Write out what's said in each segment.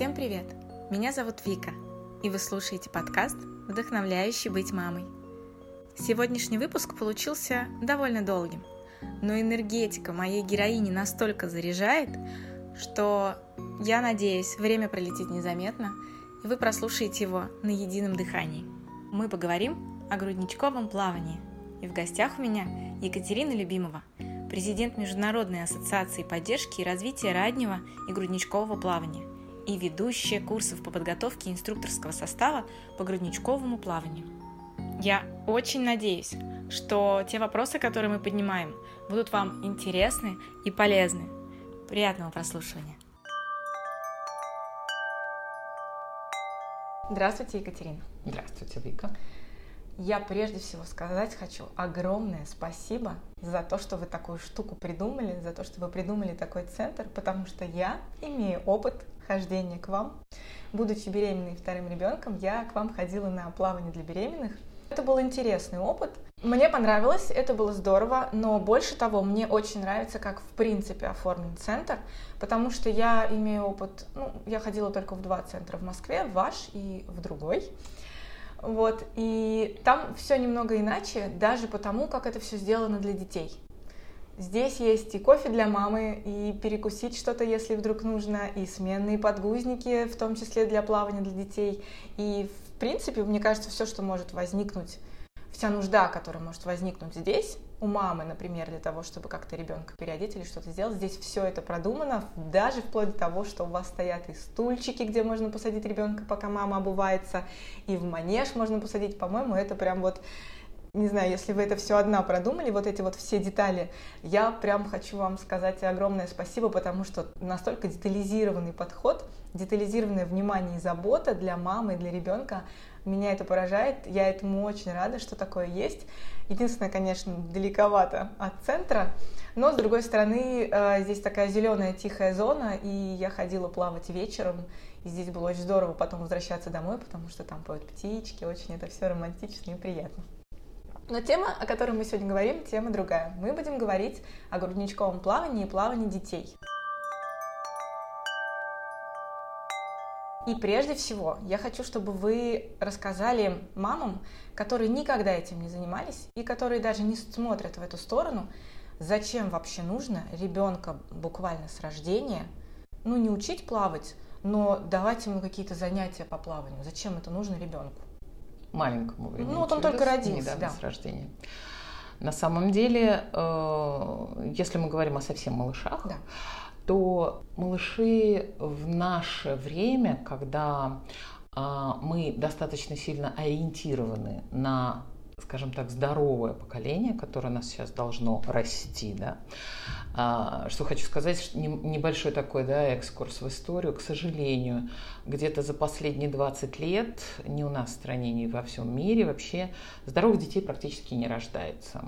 Всем привет! Меня зовут Вика, и вы слушаете подкаст «Вдохновляющий быть мамой». Сегодняшний выпуск получился довольно долгим, но энергетика моей героини настолько заряжает, что я надеюсь, время пролетит незаметно, и вы прослушаете его на едином дыхании. Мы поговорим о грудничковом плавании. И в гостях у меня Екатерина Любимова, президент Международной ассоциации поддержки и развития раннего и грудничкового плавания и ведущая курсов по подготовке инструкторского состава по грудничковому плаванию. Я очень надеюсь, что те вопросы, которые мы поднимаем, будут вам интересны и полезны. Приятного прослушивания! Здравствуйте, Екатерина. Здравствуйте, Вика. Я прежде всего сказать хочу огромное спасибо за то, что вы такую штуку придумали, за то, что вы придумали такой центр, потому что я имею опыт хождения к вам. Будучи беременной вторым ребенком, я к вам ходила на плавание для беременных. Это был интересный опыт. Мне понравилось, это было здорово, но больше того, мне очень нравится, как в принципе оформлен центр, потому что я имею опыт, ну, я ходила только в два центра в Москве, в ваш и в другой. Вот, и там все немного иначе, даже потому, как это все сделано для детей. Здесь есть и кофе для мамы, и перекусить что-то, если вдруг нужно, и сменные подгузники, в том числе для плавания для детей. И, в принципе, мне кажется, все, что может возникнуть, вся нужда, которая может возникнуть здесь, у мамы, например, для того, чтобы как-то ребенка переодеть или что-то сделать. Здесь все это продумано, даже вплоть до того, что у вас стоят и стульчики, где можно посадить ребенка, пока мама обувается, и в манеж можно посадить. По-моему, это прям вот не знаю, если вы это все одна продумали, вот эти вот все детали, я прям хочу вам сказать огромное спасибо, потому что настолько детализированный подход, детализированное внимание и забота для мамы и для ребенка, меня это поражает, я этому очень рада, что такое есть. Единственное, конечно, далековато от центра, но с другой стороны, э, здесь такая зеленая тихая зона, и я ходила плавать вечером, и здесь было очень здорово потом возвращаться домой, потому что там поют птички, очень это все романтично и приятно. Но тема, о которой мы сегодня говорим, тема другая. Мы будем говорить о грудничковом плавании и плавании детей. И прежде всего, я хочу, чтобы вы рассказали мамам, которые никогда этим не занимались и которые даже не смотрят в эту сторону, зачем вообще нужно ребенка буквально с рождения, ну не учить плавать, но давать ему какие-то занятия по плаванию. Зачем это нужно ребенку? Маленькому. Вы ну вот он только родился, недавно да. с рождения. На самом деле, э, если мы говорим о совсем малышах, да то малыши в наше время, когда а, мы достаточно сильно ориентированы на скажем так, здоровое поколение, которое у нас сейчас должно расти, да. А, что хочу сказать, небольшой такой, да, экскурс в историю, к сожалению, где-то за последние 20 лет ни у нас в стране, ни во всем мире вообще здоровых детей практически не рождается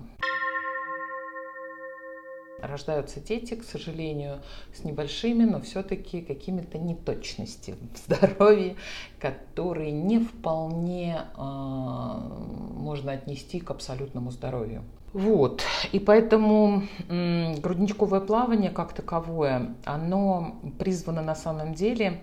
рождаются дети, к сожалению, с небольшими, но все-таки какими-то неточностями в здоровье, которые не вполне э, можно отнести к абсолютному здоровью. Вот, и поэтому грудничковое плавание как таковое, оно призвано на самом деле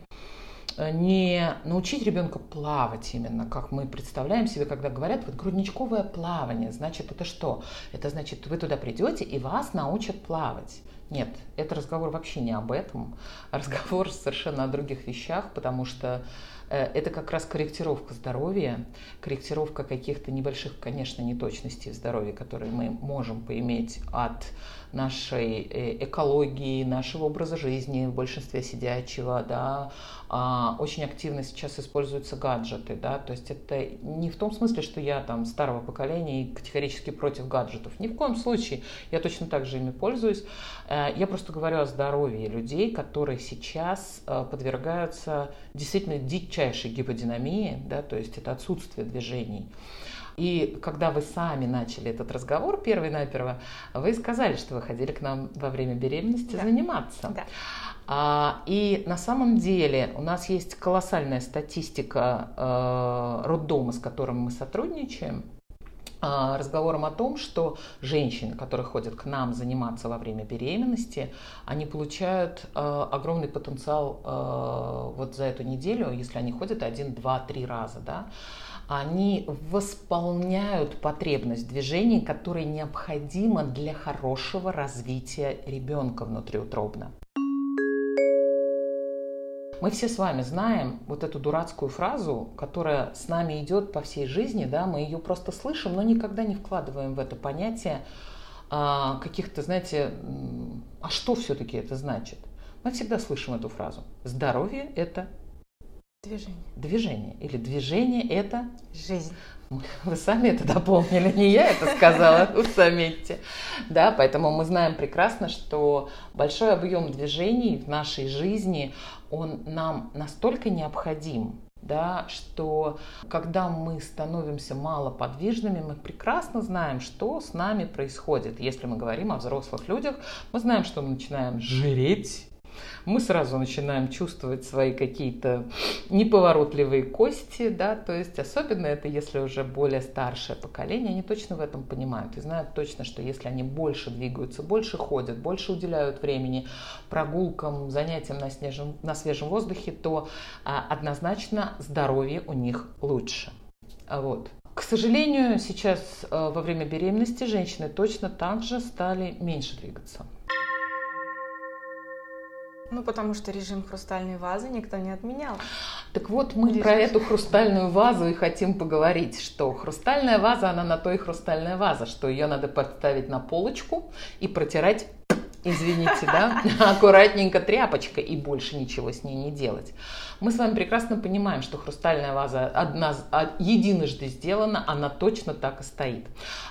не научить ребенка плавать именно, как мы представляем себе, когда говорят, вот грудничковое плавание, значит, это что? Это значит, вы туда придете и вас научат плавать. Нет, это разговор вообще не об этом, разговор совершенно о других вещах, потому что э, это как раз корректировка здоровья, корректировка каких-то небольших, конечно, неточностей в здоровье, которые мы можем поиметь от нашей э, экологии, нашего образа жизни, в большинстве сидячего, да, а, очень активно сейчас используются гаджеты, да, то есть это не в том смысле, что я там старого поколения и категорически против гаджетов, ни в коем случае, я точно так же ими пользуюсь, э, я просто говорю о здоровье людей, которые сейчас э, подвергаются действительно дичайшей гиподинамии, да, то есть это отсутствие движений. И когда вы сами начали этот разговор, первый-наперво, вы сказали, что вы ходили к нам во время беременности да. заниматься. Да. А, и на самом деле у нас есть колоссальная статистика э, роддома, с которым мы сотрудничаем. а, разговором о том, что женщины, которые ходят к нам заниматься во время беременности, они получают э, огромный потенциал э, вот за эту неделю, если они ходят один, два, три раза, да, они восполняют потребность движений, которая необходима для хорошего развития ребенка внутриутробно. Мы все с вами знаем вот эту дурацкую фразу, которая с нами идет по всей жизни, да, мы ее просто слышим, но никогда не вкладываем в это понятие а, каких-то, знаете, а что все-таки это значит? Мы всегда слышим эту фразу. Здоровье – это Движение. Движение. Или движение – это жизнь. Вы сами это дополнили, не я это сказала, вы заметьте. Да, поэтому мы знаем прекрасно, что большой объем движений в нашей жизни, он нам настолько необходим, да, что когда мы становимся малоподвижными, мы прекрасно знаем, что с нами происходит. Если мы говорим о взрослых людях, мы знаем, что мы начинаем жиреть, мы сразу начинаем чувствовать свои какие-то неповоротливые кости, да, то есть особенно это если уже более старшее поколение, они точно в этом понимают и знают точно, что если они больше двигаются, больше ходят, больше уделяют времени прогулкам, занятиям на, снежем, на свежем воздухе, то а, однозначно здоровье у них лучше. Вот. К сожалению, сейчас э, во время беременности женщины точно так же стали меньше двигаться. Ну, потому что режим хрустальной вазы никто не отменял. Так вот, мы режим. про эту хрустальную вазу и хотим поговорить, что хрустальная ваза, она на то и хрустальная ваза, что ее надо подставить на полочку и протирать извините, да, аккуратненько тряпочкой и больше ничего с ней не делать. Мы с вами прекрасно понимаем, что хрустальная ваза одна, а, единожды сделана, она точно так и стоит.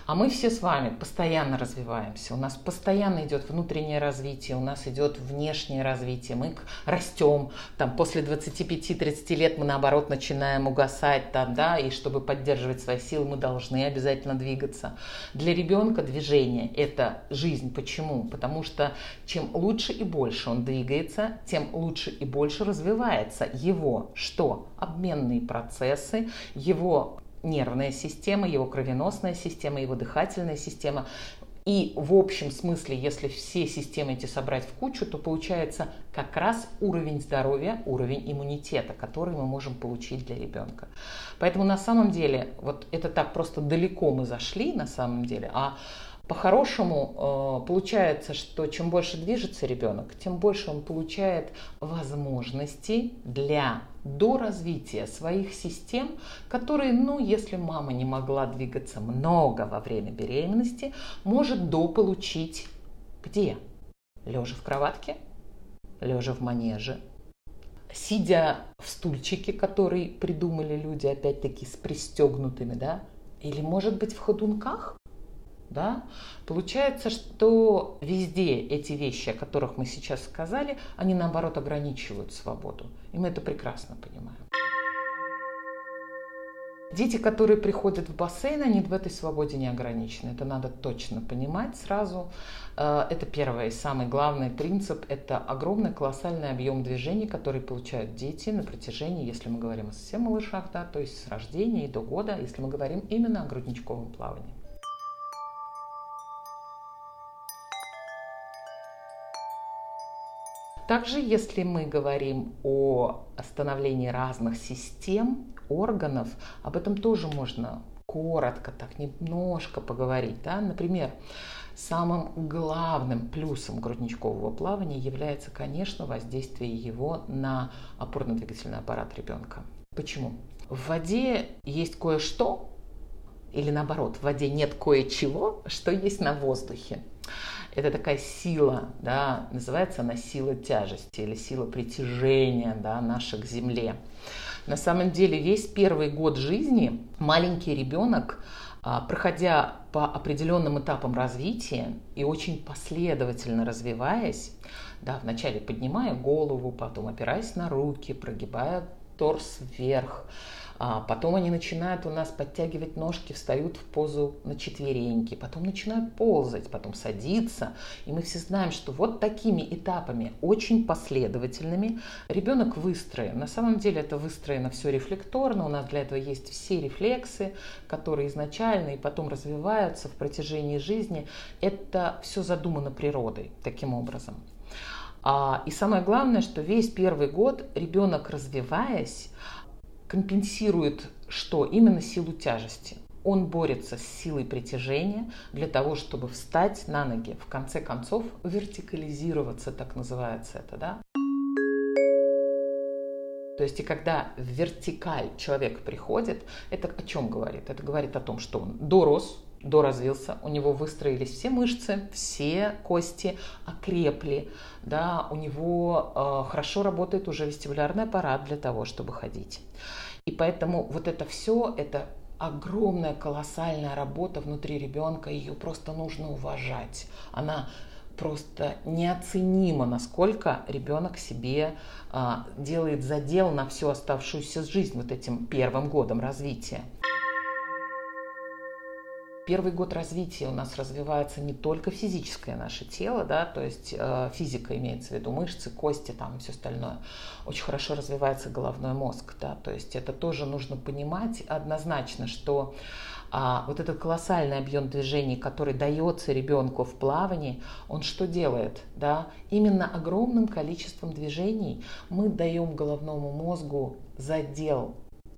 А мы все с вами постоянно развиваемся, у нас постоянно идет внутреннее развитие, у нас идет внешнее развитие, мы растем, там после 25-30 лет мы наоборот начинаем угасать, там, да, и чтобы поддерживать свои силы, мы должны обязательно двигаться. Для ребенка движение – это жизнь. Почему? Потому что чем лучше и больше он двигается, тем лучше и больше развивается его что? Обменные процессы, его нервная система, его кровеносная система, его дыхательная система. И в общем смысле, если все системы эти собрать в кучу, то получается как раз уровень здоровья, уровень иммунитета, который мы можем получить для ребенка. Поэтому на самом деле, вот это так просто далеко мы зашли на самом деле, а по-хорошему э, получается, что чем больше движется ребенок, тем больше он получает возможностей для доразвития своих систем, которые, ну, если мама не могла двигаться много во время беременности, может дополучить где? Лежа в кроватке, лежа в манеже, сидя в стульчике, который придумали люди, опять-таки, с пристегнутыми, да, или, может быть, в ходунках, да, получается, что везде эти вещи, о которых мы сейчас сказали, они наоборот ограничивают свободу. И мы это прекрасно понимаем. Дети, которые приходят в бассейн, они в этой свободе не ограничены. Это надо точно понимать сразу. Э, это первый и самый главный принцип. Это огромный колоссальный объем движений, который получают дети на протяжении, если мы говорим о совсем малышах, да, то есть с рождения и до года, если мы говорим именно о грудничковом плавании. Также, если мы говорим о становлении разных систем, органов, об этом тоже можно коротко, так немножко поговорить. Да? Например, самым главным плюсом грудничкового плавания является, конечно, воздействие его на опорно-двигательный аппарат ребенка. Почему? В воде есть кое-что, или наоборот, в воде нет кое-чего, что есть на воздухе. Это такая сила, да, называется она сила тяжести или сила притяжения да, наша к Земле. На самом деле весь первый год жизни маленький ребенок, а, проходя по определенным этапам развития и очень последовательно развиваясь, да, вначале поднимая голову, потом опираясь на руки, прогибая торс вверх, А потом они начинают у нас подтягивать ножки, встают в позу на четвереньки, потом начинают ползать, потом садиться. И мы все знаем, что вот такими этапами, очень последовательными, ребенок выстроен. На самом деле это выстроено все рефлекторно, у нас для этого есть все рефлексы, которые изначально и потом развиваются в протяжении жизни. Это все задумано природой таким образом. А, и самое главное, что весь первый год ребенок, развиваясь, компенсирует что? Именно силу тяжести. Он борется с силой притяжения для того, чтобы встать на ноги, в конце концов вертикализироваться, так называется это, да? То есть и когда в вертикаль человек приходит, это о чем говорит? Это говорит о том, что он дорос, доразвился, у него выстроились все мышцы, все кости окрепли, да, у него э, хорошо работает уже вестибулярный аппарат для того, чтобы ходить. И поэтому вот это все, это огромная, колоссальная работа внутри ребенка, ее просто нужно уважать. Она просто неоценимо, насколько ребенок себе а, делает задел на всю оставшуюся жизнь вот этим первым годом развития. Первый год развития у нас развивается не только физическое наше тело, да, то есть э, физика имеется в виду мышцы, кости там все остальное. Очень хорошо развивается головной мозг, да, то есть это тоже нужно понимать однозначно, что а, вот этот колоссальный объем движений, который дается ребенку в плавании, он что делает? Да? Именно огромным количеством движений мы даем головному мозгу задел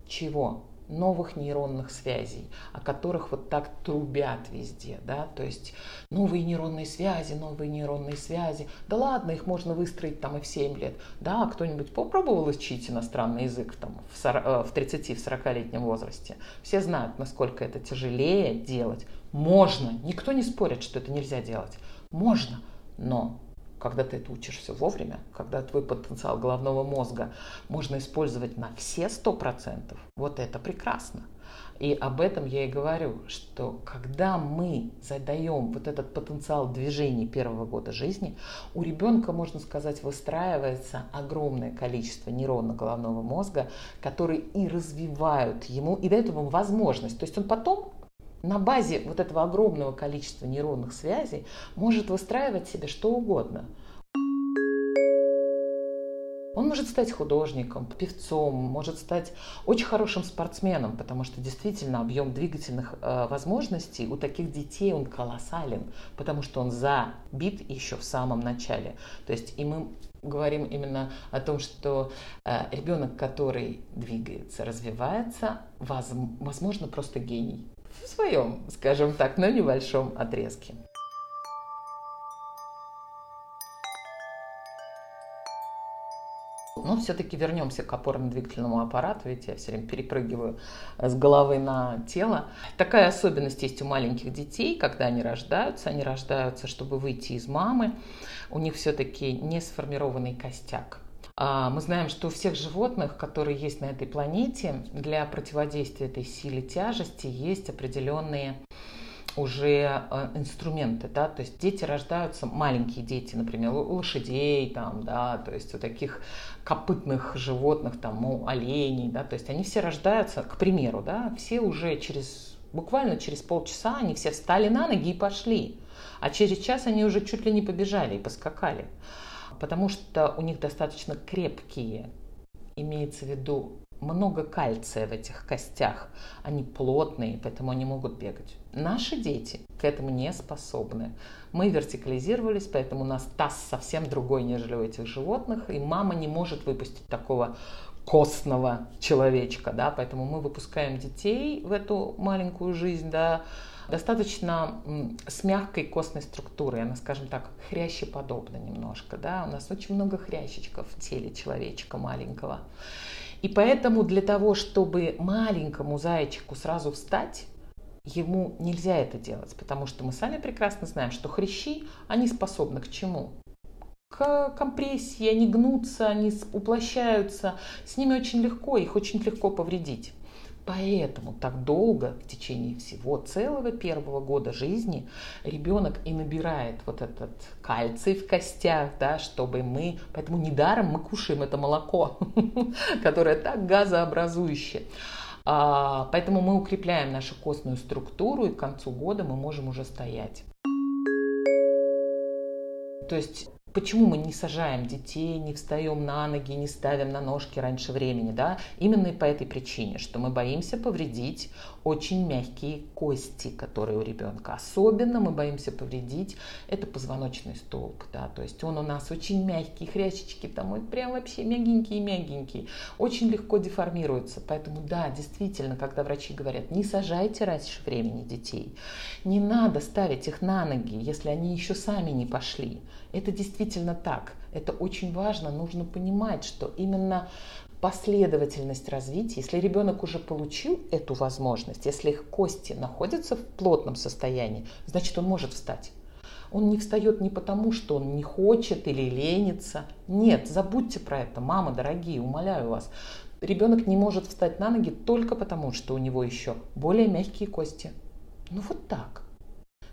чего? Новых нейронных связей, о которых вот так трубят везде, да, то есть новые нейронные связи, новые нейронные связи, да ладно, их можно выстроить там и в 7 лет, да, кто-нибудь попробовал учить иностранный язык там в, 40, э, 30-40-летнем возрасте, все знают, насколько это тяжелее делать, можно, никто не спорит, что это нельзя делать, можно, но когда ты это учишься вовремя, когда твой потенциал головного мозга можно использовать на все сто процентов, вот это прекрасно. И об этом я и говорю, что когда мы задаем вот этот потенциал движений первого года жизни, у ребенка, можно сказать, выстраивается огромное количество нейронов головного мозга, которые и развивают ему, и дают ему возможность. То есть он потом на базе вот этого огромного количества нейронных связей может выстраивать себе что угодно. Он может стать художником, певцом, может стать очень хорошим спортсменом, потому что действительно объем двигательных э, возможностей у таких детей он колоссален, потому что он забит еще в самом начале. То есть и мы говорим именно о том, что э, ребенок, который двигается, развивается, возможно, просто гений в своем, скажем так, но небольшом отрезке. Но все-таки вернемся к опорно-двигательному аппарату, ведь я все время перепрыгиваю с головы на тело. Такая особенность есть у маленьких детей, когда они рождаются. Они рождаются, чтобы выйти из мамы. У них все-таки не сформированный костяк. А, мы знаем, что у всех животных, которые есть на этой планете, для противодействия этой силе тяжести есть определенные уже э, инструменты, да, то есть дети рождаются, маленькие дети, например, у лошадей, там, да, то есть у таких копытных животных, там, у оленей, да, то есть они все рождаются, к примеру, да, все уже через, буквально через полчаса они все встали на ноги и пошли, а через час они уже чуть ли не побежали и поскакали потому что у них достаточно крепкие, имеется в виду много кальция в этих костях, они плотные, поэтому они могут бегать. Наши дети к этому не способны. Мы вертикализировались, поэтому у нас таз совсем другой, нежели у этих животных, и мама не может выпустить такого костного человечка, да, поэтому мы выпускаем детей в эту маленькую жизнь, да, достаточно с мягкой костной структурой, она, скажем так, хрящеподобна немножко, да, у нас очень много хрящичков в теле человечка маленького. И поэтому для того, чтобы маленькому зайчику сразу встать, ему нельзя это делать, потому что мы сами прекрасно знаем, что хрящи, они способны к чему? К компрессии, они гнутся, они уплощаются, с ними очень легко, их очень легко повредить. Поэтому так долго, в течение всего целого первого года жизни, ребенок и набирает вот этот кальций в костях, да, чтобы мы, поэтому недаром мы кушаем это молоко, которое так газообразующее. А, поэтому мы укрепляем нашу костную структуру, и к концу года мы можем уже стоять. То есть Почему мы не сажаем детей, не встаем на ноги, не ставим на ножки раньше времени, да? Именно по этой причине, что мы боимся повредить очень мягкие кости, которые у ребенка. Особенно мы боимся повредить это позвоночный столб, да, то есть он у нас очень мягкий, хрящички там вот прям вообще мягенькие-мягенькие, очень легко деформируется. Поэтому да, действительно, когда врачи говорят, не сажайте раньше времени детей, не надо ставить их на ноги, если они еще сами не пошли. Это действительно так. Это очень важно. Нужно понимать, что именно последовательность развития, если ребенок уже получил эту возможность, если их кости находятся в плотном состоянии, значит он может встать. Он не встает не потому, что он не хочет или ленится. Нет, забудьте про это, мама, дорогие, умоляю вас. Ребенок не может встать на ноги только потому, что у него еще более мягкие кости. Ну вот так.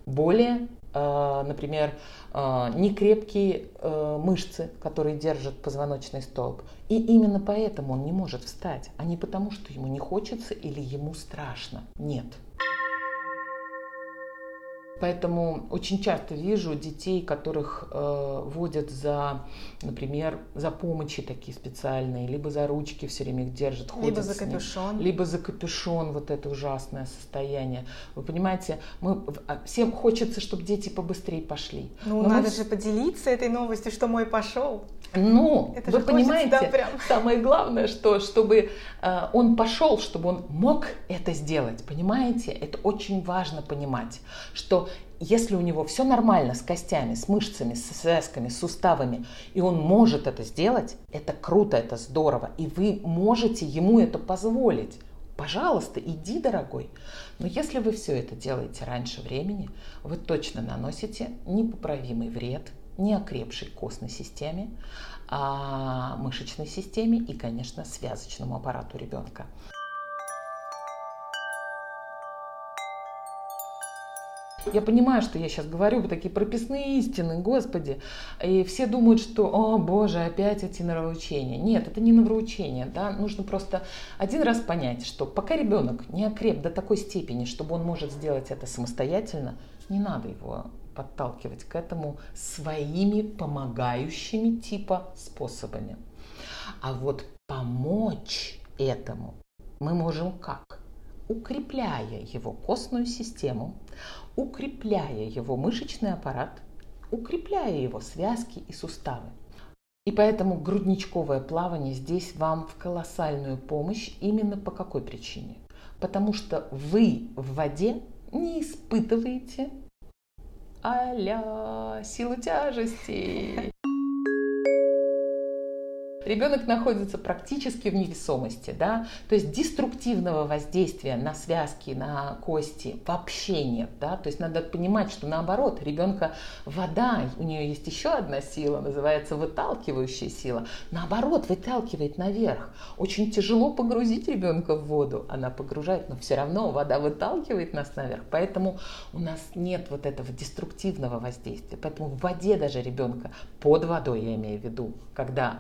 Более например, э, некрепкие э, мышцы, которые держат позвоночный столб. И именно поэтому он не может встать, а не потому, что ему не хочется или ему страшно. Нет. Поэтому очень часто вижу детей, которых э, водят за, например, за помощи такие специальные, либо за ручки все время их держат, ходят Либо за капюшон. либо за капюшон, вот это ужасное состояние. Вы понимаете, мы, а, всем хочется, чтобы дети побыстрее пошли. Ну, Но надо мы... же поделиться этой новостью, что мой пошел. Ну, это вы понимаете, прям. самое главное, что чтобы э, он пошел, чтобы он мог это сделать, понимаете? Это очень важно понимать, что если у него все нормально с костями, с мышцами, с связками, с суставами, и он может это сделать, это круто, это здорово, и вы можете ему это позволить. Пожалуйста, иди, дорогой. Но если вы все это делаете раньше времени, вы точно наносите непоправимый вред неокрепшей костной системе, а мышечной системе и, конечно, связочному аппарату ребенка. Я понимаю, что я сейчас говорю такие прописные истины, Господи. И все думают, что, о боже, опять эти нравоучения. Нет, это не нравоучение. Да? Нужно просто один раз понять, что пока ребенок не окреп до такой степени, чтобы он может сделать это самостоятельно, не надо его подталкивать к этому своими помогающими типа способами. А вот помочь этому мы можем как? Укрепляя его костную систему, укрепляя его мышечный аппарат, укрепляя его связки и суставы. И поэтому грудничковое плавание здесь вам в колоссальную помощь именно по какой причине? Потому что вы в воде не испытываете а-ля силу тяжести ребенок находится практически в невесомости, да, то есть деструктивного воздействия на связки, на кости вообще нет, да, то есть надо понимать, что наоборот, ребенка вода, у нее есть еще одна сила, называется выталкивающая сила, наоборот, выталкивает наверх. Очень тяжело погрузить ребенка в воду, она погружает, но все равно вода выталкивает нас наверх, поэтому у нас нет вот этого деструктивного воздействия, поэтому в воде даже ребенка, под водой я имею в виду, когда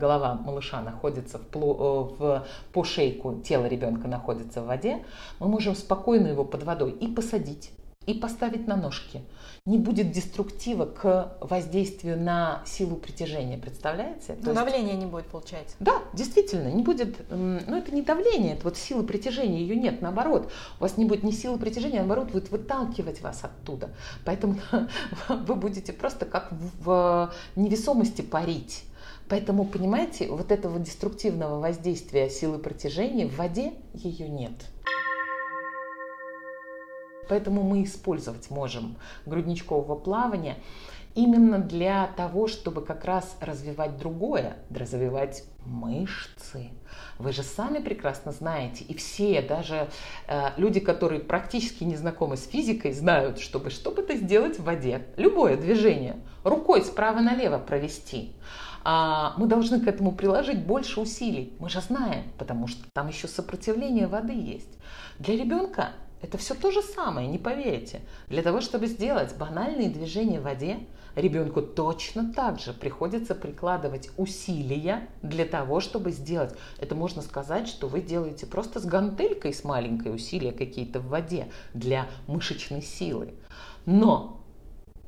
голова малыша находится в, э, в, по шейку, тело ребенка находится в воде, мы можем спокойно его под водой и посадить, и поставить на ножки. Не будет деструктива к воздействию на силу притяжения, представляете? Но есть, давления не будет, получается. Да, действительно, не будет, ну это не давление, это вот сила притяжения, ее нет, наоборот. У вас не будет ни силы притяжения, а наоборот, будет выталкивать вас оттуда. Поэтому вы будете просто как в невесомости парить. Поэтому, понимаете, вот этого деструктивного воздействия силы протяжения в воде ее нет. Поэтому мы использовать можем грудничкового плавания именно для того, чтобы как раз развивать другое, развивать мышцы. Вы же сами прекрасно знаете, и все, даже э, люди, которые практически не знакомы с физикой, знают, чтобы чтобы это сделать в воде, любое движение, рукой справа налево провести, а мы должны к этому приложить больше усилий. Мы же знаем, потому что там еще сопротивление воды есть. Для ребенка Это все то же самое, не поверите. Для того, чтобы сделать банальные движения в воде, ребенку точно так же приходится прикладывать усилия для того, чтобы сделать. Это можно сказать, что вы делаете просто с гантелькой с маленькой усилия какие-то в воде для мышечной силы. Но,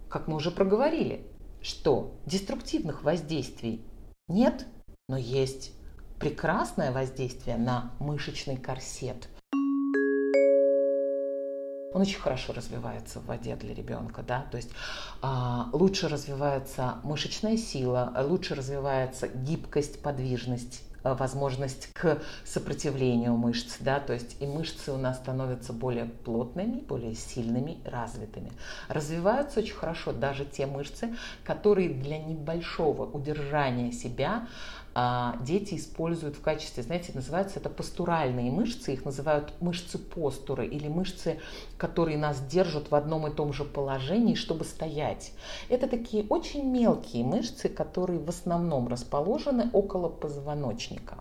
как мы уже проговорили, что деструктивных воздействий нет, но есть прекрасное воздействие на мышечный корсет – он очень хорошо развивается в воде для ребенка, да, то есть а, лучше развивается мышечная сила, лучше развивается гибкость, подвижность, возможность к сопротивлению мышц, да, то есть и мышцы у нас становятся более плотными, более сильными, развитыми. Развиваются очень хорошо даже те мышцы, которые для небольшого удержания себя дети используют в качестве, знаете, называются это постуральные мышцы, их называют мышцы постуры или мышцы, которые нас держат в одном и том же положении, чтобы стоять. Это такие очень мелкие мышцы, которые в основном расположены около позвоночника.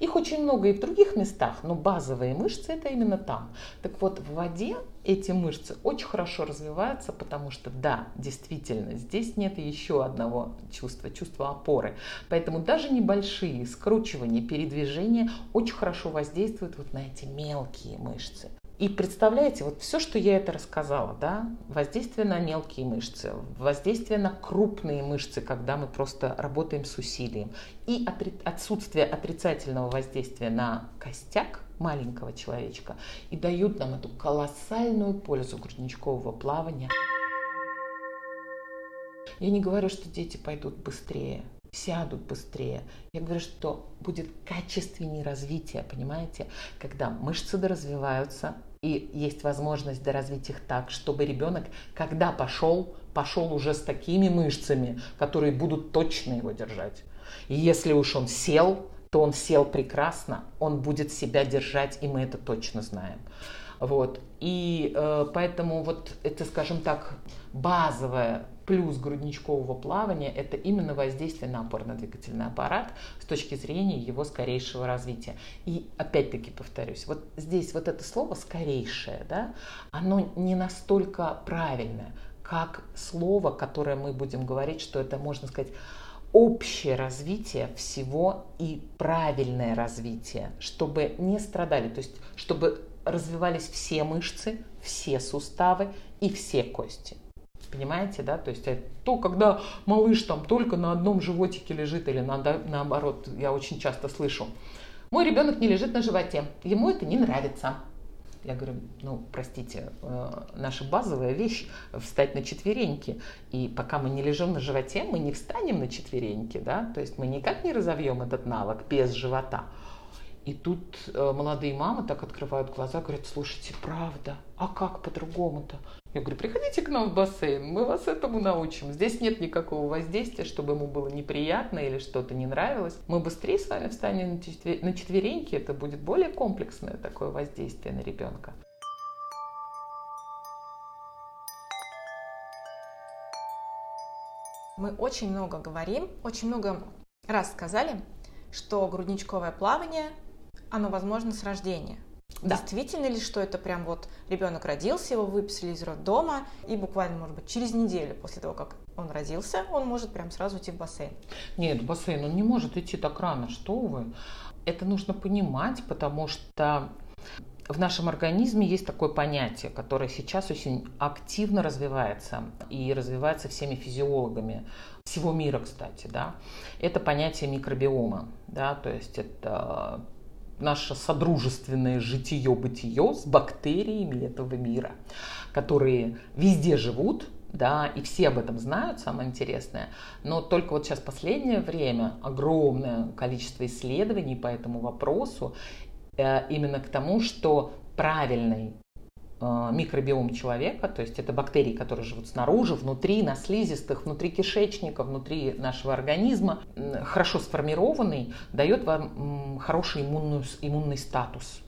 Их очень много и в других местах, но базовые мышцы это именно там. Так вот, в воде эти мышцы очень хорошо развиваются, потому что, да, действительно, здесь нет еще одного чувства, чувства опоры. Поэтому даже небольшие скручивания, передвижения очень хорошо воздействуют вот на эти мелкие мышцы. И представляете, вот все, что я это рассказала, да, воздействие на мелкие мышцы, воздействие на крупные мышцы, когда мы просто работаем с усилием, и отсутствие отрицательного воздействия на костяк маленького человечка, и дают нам эту колоссальную пользу грудничкового плавания. Я не говорю, что дети пойдут быстрее, сядут быстрее. Я говорю, что будет качественнее развитие, понимаете? Когда мышцы доразвиваются, и есть возможность доразвить их так, чтобы ребенок, когда пошел, пошел уже с такими мышцами, которые будут точно его держать. И если уж он сел, то он сел прекрасно, он будет себя держать, и мы это точно знаем. Вот. И э, поэтому вот это, скажем так, базовое плюс грудничкового плавания – это именно воздействие на опорно-двигательный аппарат с точки зрения его скорейшего развития. И опять-таки повторюсь, вот здесь вот это слово «скорейшее», да, оно не настолько правильное, как слово, которое мы будем говорить, что это, можно сказать, общее развитие всего и правильное развитие, чтобы не страдали, то есть чтобы развивались все мышцы, все суставы и все кости. Понимаете, да? То есть это то, когда малыш там только на одном животике лежит или на, наоборот, я очень часто слышу, мой ребенок не лежит на животе, ему это не нравится. Я говорю, ну, простите, э, наша базовая вещь – встать на четвереньки. И пока мы не лежим на животе, мы не встанем на четвереньки, да? То есть мы никак не разовьем этот навык без живота. И тут э, молодые мамы так открывают глаза, говорят, слушайте, правда, а как по-другому-то? Я говорю, приходите к нам в бассейн, мы вас этому научим. Здесь нет никакого воздействия, чтобы ему было неприятно или что-то не нравилось. Мы быстрее с вами встанем на четвереньки, это будет более комплексное такое воздействие на ребенка. Мы очень много говорим, очень много раз сказали, что грудничковое плавание оно возможно с рождения. Да. Действительно ли, что это прям вот ребенок родился, его выписали из роддома, и буквально, может быть, через неделю после того, как он родился, он может прям сразу идти в бассейн? Нет, в бассейн он не может идти так рано, что вы. Это нужно понимать, потому что в нашем организме есть такое понятие, которое сейчас очень активно развивается и развивается всеми физиологами всего мира, кстати, да. Это понятие микробиома, да, то есть это наше содружественное житие-бытие с бактериями этого мира, которые везде живут, да, и все об этом знают, самое интересное. Но только вот сейчас последнее время огромное количество исследований по этому вопросу э, именно к тому, что правильный микробиом человека, то есть это бактерии, которые живут снаружи, внутри, на слизистых, внутри кишечника, внутри нашего организма, хорошо сформированный, дает вам хороший иммунный, иммунный статус.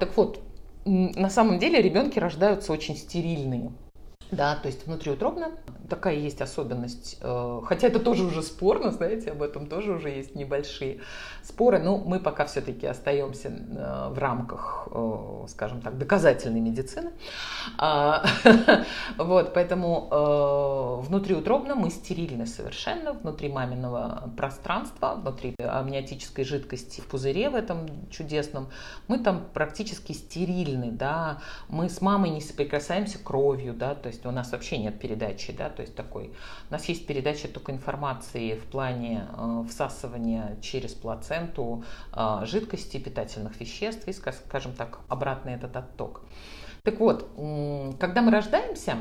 Так вот, на самом деле ребенки рождаются очень стерильные. Да, то есть внутриутробно такая есть особенность. Э, хотя это тоже уже спорно, знаете, об этом тоже уже есть небольшие споры. Но мы пока все-таки остаемся э, в рамках, э, скажем так, доказательной медицины. А, вот, поэтому внутриутробно мы стерильны совершенно, внутри маминого пространства, внутри амниотической жидкости в пузыре в этом чудесном, мы там практически стерильны, да, мы с мамой не соприкасаемся кровью, да, то есть у нас вообще нет передачи, да, то есть такой, у нас есть передача только информации в плане э, всасывания через плаценту э, жидкости, питательных веществ и, скажем так, обратный этот отток. Так вот, когда мы рождаемся,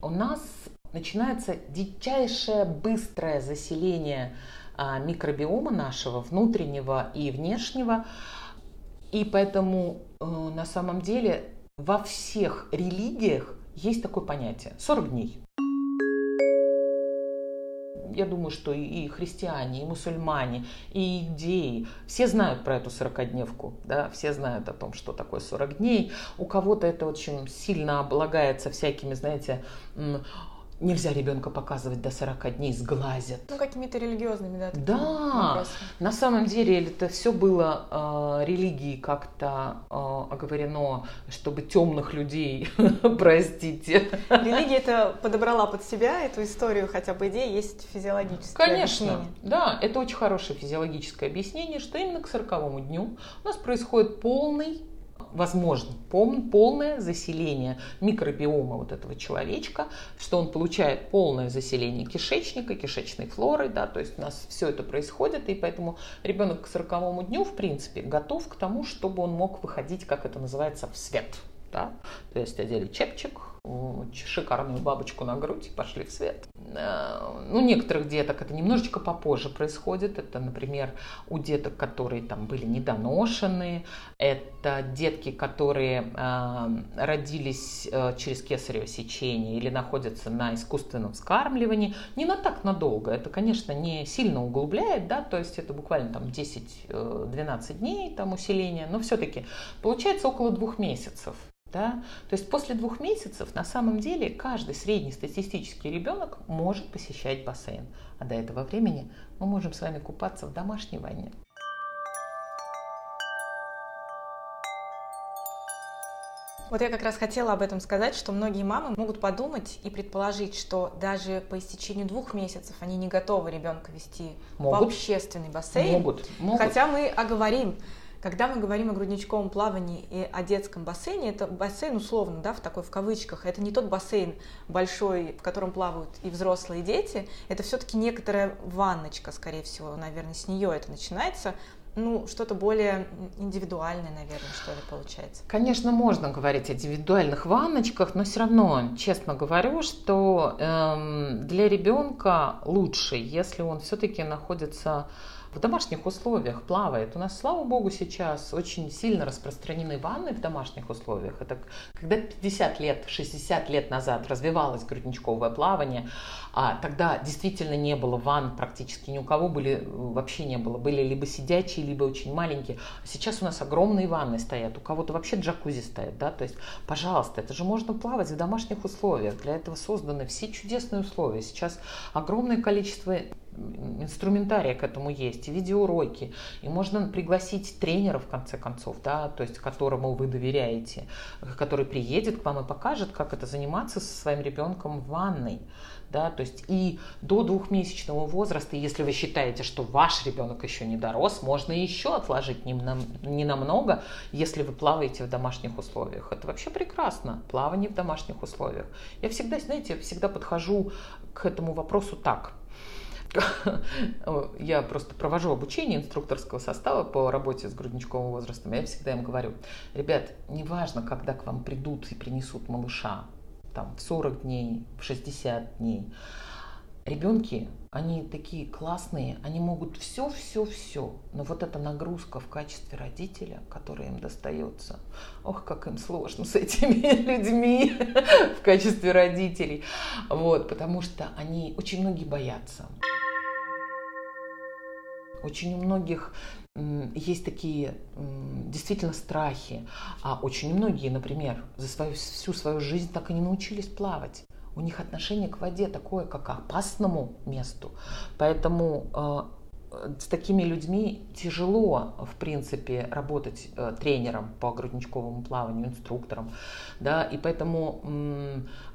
у нас начинается дичайшее быстрое заселение а, микробиома нашего, внутреннего и внешнего. И поэтому э, на самом деле во всех религиях есть такое понятие 40 дней. Я думаю, что и христиане, и мусульмане, и идеи, все знают про эту 40-дневку, да, все знают о том, что такое 40 дней. У кого-то это очень сильно облагается всякими, знаете, Нельзя ребенка показывать до 40 дней, сглазят. Ну, какими-то религиозными, да? Да, вопросами. на самом деле это все было э, религией как-то э, оговорено, чтобы темных людей, простите. Религия это подобрала под себя эту историю, хотя бы идея есть физиологическое Конечно, объяснение. да, это очень хорошее физиологическое объяснение, что именно к 40 дню у нас происходит полный возможно полное заселение микробиома вот этого человечка, что он получает полное заселение кишечника, кишечной флоры, да, то есть у нас все это происходит, и поэтому ребенок к 40 дню, в принципе, готов к тому, чтобы он мог выходить, как это называется, в свет. Да? То есть одели чепчик, шикарную бабочку на грудь и пошли в свет. Э, ну, некоторых деток это немножечко попозже происходит. Это, например, у деток, которые там были недоношены. Это детки, которые э, родились э, через кесарево сечение или находятся на искусственном вскармливании. Не на так надолго. Это, конечно, не сильно углубляет, да, то есть это буквально там 10-12 дней там усиления, но все-таки получается около двух месяцев. Да? То есть после двух месяцев на самом деле каждый среднестатистический ребенок может посещать бассейн. А до этого времени мы можем с вами купаться в домашней ванне. Вот я как раз хотела об этом сказать, что многие мамы могут подумать и предположить, что даже по истечению двух месяцев они не готовы ребенка вести могут. в общественный бассейн. Могут. могут. Хотя мы оговорим, когда мы говорим о грудничковом плавании и о детском бассейне, это бассейн условно, да, в такой в кавычках, это не тот бассейн большой, в котором плавают и взрослые, и дети, это все-таки некоторая ванночка, скорее всего, наверное, с нее это начинается, ну, что-то более индивидуальное, наверное, что ли, получается. Конечно, можно говорить о индивидуальных ванночках, но все равно, честно говорю, что эм, для ребенка лучше, если он все-таки находится в домашних условиях плавает. У нас, слава богу, сейчас очень сильно распространены ванны в домашних условиях. Это когда 50 лет, 60 лет назад развивалось грудничковое плавание, а тогда действительно не было ванн практически ни у кого были, вообще не было. Были либо сидячие, либо очень маленькие. А сейчас у нас огромные ванны стоят, у кого-то вообще джакузи стоят, да, то есть, пожалуйста, это же можно плавать в домашних условиях. Для этого созданы все чудесные условия. Сейчас огромное количество инструментария к этому есть, и видеоуроки, и можно пригласить тренера, в конце концов, да, то есть которому вы доверяете, который приедет к вам и покажет, как это заниматься со своим ребенком в ванной. Да, то есть и до двухмесячного возраста, если вы считаете, что ваш ребенок еще не дорос, можно еще отложить не, на, не намного, если вы плаваете в домашних условиях. Это вообще прекрасно, плавание в домашних условиях. Я всегда, знаете, я всегда подхожу к этому вопросу так – я просто провожу обучение инструкторского состава по работе с грудничковым возрастом. Я всегда им говорю, ребят, неважно, когда к вам придут и принесут малыша, там, в 40 дней, в 60 дней, ребенки, они такие классные, они могут все-все-все, но вот эта нагрузка в качестве родителя, которая им достается, ох, как им сложно с этими людьми в качестве родителей, вот, потому что они очень многие боятся. Очень у многих есть такие действительно страхи, а очень многие, например, за свою, всю свою жизнь так и не научились плавать. у них отношение к воде такое, как к опасному месту. Поэтому э, с такими людьми тяжело, в принципе, работать э, тренером по грудничковому плаванию, инструктором. Да? И поэтому,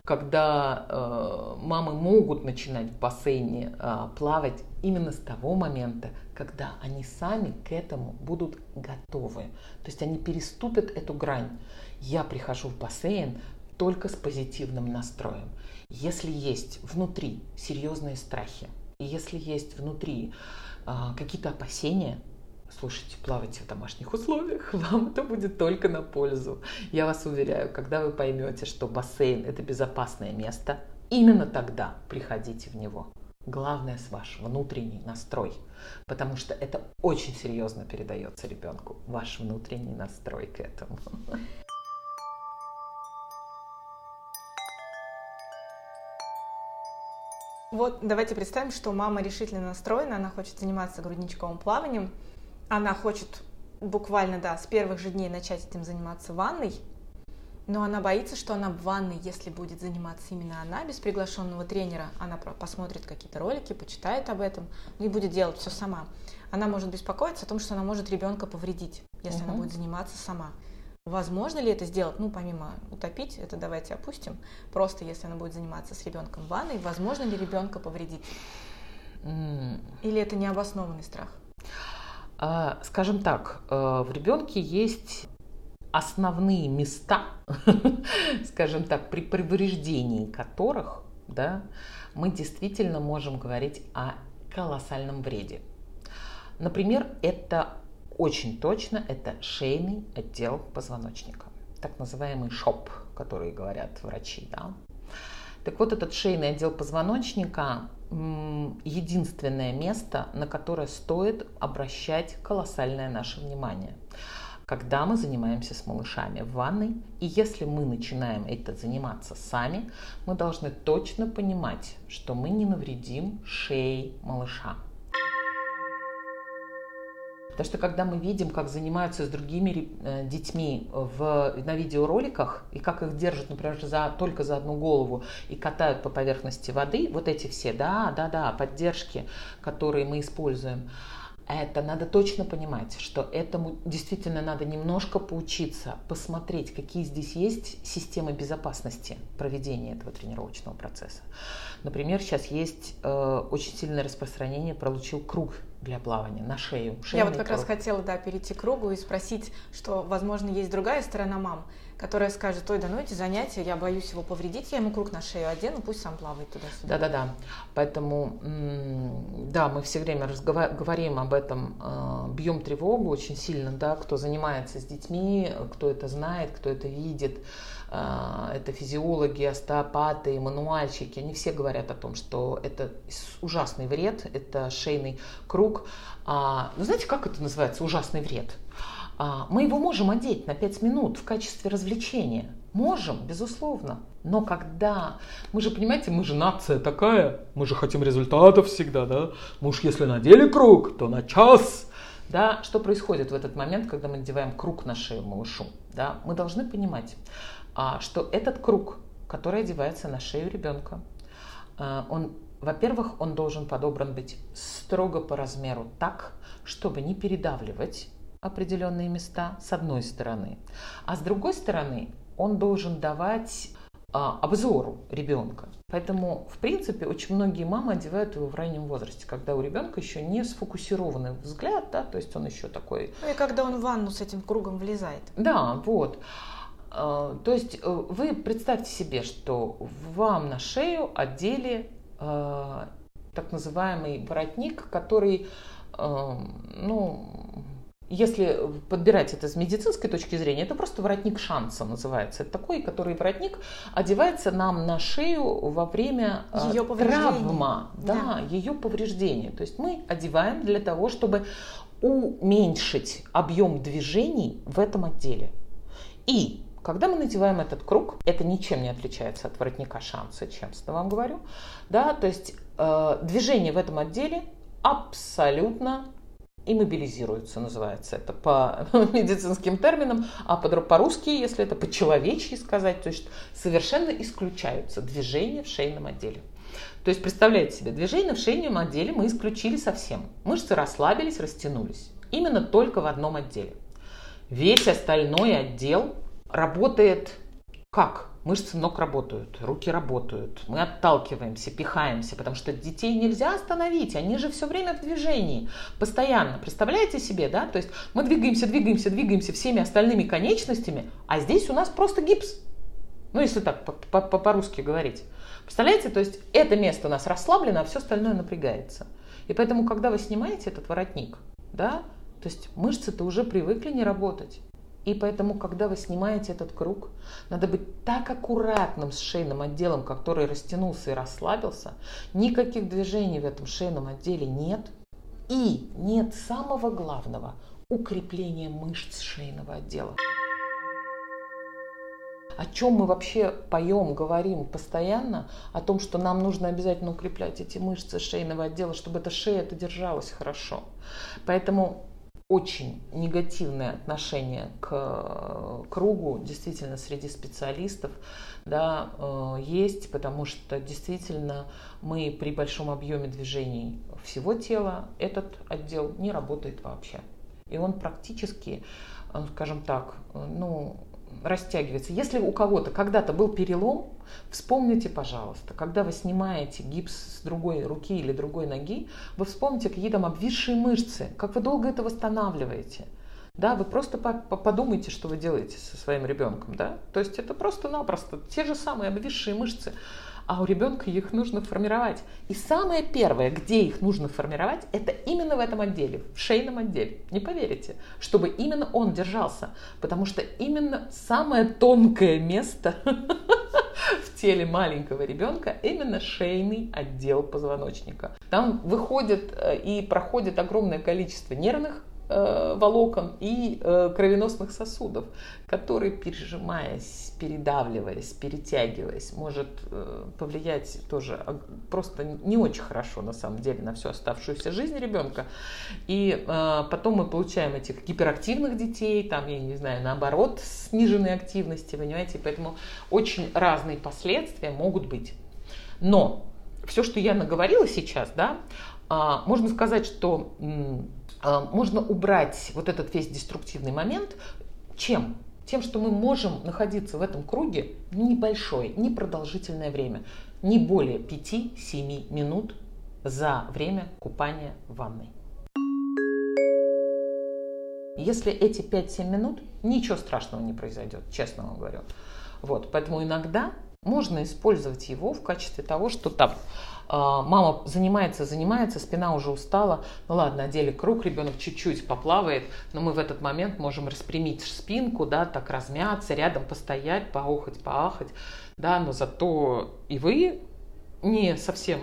когда э, мамы могут начинать в бассейне э, плавать именно с того момента, когда они сами к этому будут готовы. То есть они переступят эту грань. Я прихожу в бассейн только с позитивным настроем. Если есть внутри серьезные страхи, и если есть внутри а, какие-то опасения, слушайте, плавайте в домашних условиях, вам это будет только на пользу. Я вас уверяю, когда вы поймете, что бассейн это безопасное место, именно тогда приходите в него. Главное с ваш внутренний настрой, потому что это очень серьезно передается ребенку, ваш внутренний настрой к этому. Вот давайте представим, что мама решительно настроена, она хочет заниматься грудничковым плаванием, она хочет буквально, да, с первых же дней начать этим заниматься в ванной, но она боится, что она в ванной, если будет заниматься именно она, без приглашенного тренера, она посмотрит какие-то ролики, почитает об этом и будет делать все сама. Она может беспокоиться о том, что она может ребенка повредить, если uh-huh. она будет заниматься сама. Возможно ли это сделать? Ну, помимо утопить, это давайте опустим. Просто если она будет заниматься с ребенком в ванной, возможно ли ребенка повредить? Или это необоснованный страх? А, скажем так, э, в ребенке есть основные места, скажем так, при повреждении которых да, мы действительно можем говорить о колоссальном вреде. Например, это очень точно это шейный отдел позвоночника, так называемый ШОП, который говорят врачи. Да? Так вот, этот шейный отдел позвоночника единственное место, на которое стоит обращать колоссальное наше внимание когда мы занимаемся с малышами в ванной. И если мы начинаем это заниматься сами, мы должны точно понимать, что мы не навредим шее малыша. Потому что когда мы видим, как занимаются с другими э, детьми в, на видеороликах, и как их держат, например, за, только за одну голову и катают по поверхности воды, вот эти все, да, да, да, поддержки, которые мы используем, это надо точно понимать, что этому действительно надо немножко поучиться, посмотреть, какие здесь есть системы безопасности проведения этого тренировочного процесса. Например, сейчас есть э, очень сильное распространение, получил круг для плавания на шею. Я вот как круг. раз хотела да, перейти к кругу и спросить, что, возможно, есть другая сторона мам, которая скажет, ой, да ну эти занятия, я боюсь его повредить, я ему круг на шею одену, пусть сам плавает туда-сюда. Да-да-да, поэтому, да, мы все время говорим об этом, а, бьем тревогу очень сильно, да, кто занимается с детьми, кто это знает, кто это видит, это физиологи, остеопаты, мануальщики, они все говорят о том, что это ужасный вред, это шейный круг. А, ну, знаете, как это называется, ужасный вред? А, мы его можем одеть на 5 минут в качестве развлечения. Можем, безусловно. Но когда... Мы же, понимаете, мы же нация такая, мы же хотим результатов всегда, да? Мы уж если надели круг, то на час. Да, что происходит в этот момент, когда мы надеваем круг на шею малышу? Да, мы должны понимать, а, что этот круг, который одевается на шею ребенка, а, он, во-первых, он должен подобран быть строго по размеру так, чтобы не передавливать определенные места с одной стороны, а с другой стороны он должен давать а, обзору ребенка. Поэтому, в принципе, очень многие мамы одевают его в раннем возрасте, когда у ребенка еще не сфокусированный взгляд, да, то есть он еще такой... Ну и когда он в ванну с этим кругом влезает. Да, вот. А, то есть э, вы представьте себе, что вам на шею одели э, так называемый воротник, который, э, ну, если подбирать это с медицинской точки зрения, это просто воротник шанса называется. Это такой, который воротник одевается нам на шею во время э, ее травма, да, да, ее повреждения. То есть мы одеваем для того, чтобы уменьшить объем движений в этом отделе. И когда мы надеваем этот круг, это ничем не отличается от воротника шанса, честно вам говорю. Да, то есть э, движение в этом отделе абсолютно и мобилизируются, называется это по медицинским терминам, а по-русски, если это по-человечьи сказать, то есть совершенно исключаются движения в шейном отделе. То есть представляете себе, движения в шейном отделе мы исключили совсем. Мышцы расслабились, растянулись. Именно только в одном отделе. Весь остальной отдел работает как? Мышцы ног работают, руки работают, мы отталкиваемся, пихаемся, потому что детей нельзя остановить, они же все время в движении, постоянно. Представляете себе, да? То есть мы двигаемся, двигаемся, двигаемся всеми остальными конечностями, а здесь у нас просто гипс. Ну, если так по-русски говорить. Представляете, то есть это место у нас расслаблено, а все остальное напрягается. И поэтому, когда вы снимаете этот воротник, да, то есть мышцы-то уже привыкли не работать. И поэтому, когда вы снимаете этот круг, надо быть так аккуратным с шейным отделом, который растянулся и расслабился. Никаких движений в этом шейном отделе нет. И нет самого главного – укрепления мышц шейного отдела. О чем мы вообще поем, говорим постоянно? О том, что нам нужно обязательно укреплять эти мышцы шейного отдела, чтобы эта шея это держалась хорошо. Поэтому очень негативное отношение к э, кругу действительно среди специалистов да, э, есть, потому что действительно мы при большом объеме движений всего тела этот отдел не работает вообще. И он практически, э, скажем так, ну, растягивается. Если у кого-то когда-то был перелом, вспомните, пожалуйста, когда вы снимаете гипс с другой руки или другой ноги, вы вспомните, какие там обвисшие мышцы, как вы долго это восстанавливаете. Да, вы просто подумайте, что вы делаете со своим ребенком, да. То есть это просто-напросто те же самые обвисшие мышцы а у ребенка их нужно формировать. И самое первое, где их нужно формировать, это именно в этом отделе, в шейном отделе. Не поверите, чтобы именно он держался, потому что именно самое тонкое место в теле маленького ребенка именно шейный отдел позвоночника. Там выходит э, и проходит огромное количество нервных Э, волокон и э, кровеносных сосудов, который, пережимаясь, передавливаясь, перетягиваясь, может э, повлиять тоже просто не очень хорошо на самом деле на всю оставшуюся жизнь ребенка. И потом мы получаем этих гиперактивных детей, там, я не знаю, наоборот, сниженной активности, понимаете, поэтому очень разные последствия могут быть. Но все, что я наговорила сейчас, да, а, можно сказать, что можно убрать вот этот весь деструктивный момент. Чем? Тем, что мы можем находиться в этом круге небольшое, непродолжительное время, не более 5-7 минут за время купания в ванной. Если эти 5-7 минут, ничего страшного не произойдет, честно вам говорю. Вот, поэтому иногда можно использовать его в качестве того, что там а, мама занимается, занимается, спина уже устала, ну ладно, одели круг, ребенок чуть-чуть поплавает, но мы в этот момент можем распрямить спинку, да, так размяться, рядом постоять, поохать, поахать, да, но зато и вы не совсем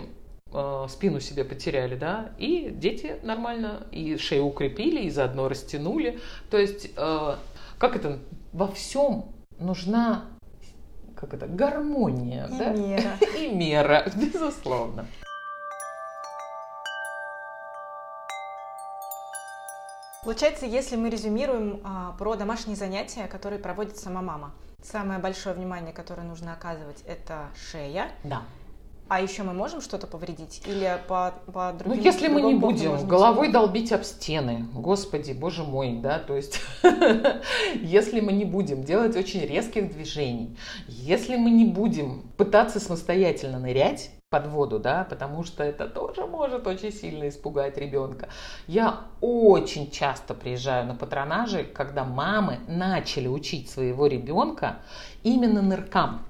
э, спину себе потеряли, да, и дети нормально, и шею укрепили, и заодно растянули. То есть, э, как это, во всем нужна как это, гармония, и да? мера. И мера, безусловно. Получается, если мы резюмируем а, про домашние занятия, которые проводит сама мама, самое большое внимание, которое нужно оказывать, это шея. Да. А еще мы можем что-то повредить? Или по, по другим Ну, если мы не будем головой долбить об стены, господи, боже мой, да, то есть, если мы не будем делать очень резких движений, если мы не будем пытаться самостоятельно нырять, под воду, да, потому что это тоже может очень сильно испугать ребенка. Я очень часто приезжаю на патронажи, когда мамы начали учить своего ребенка именно ныркам.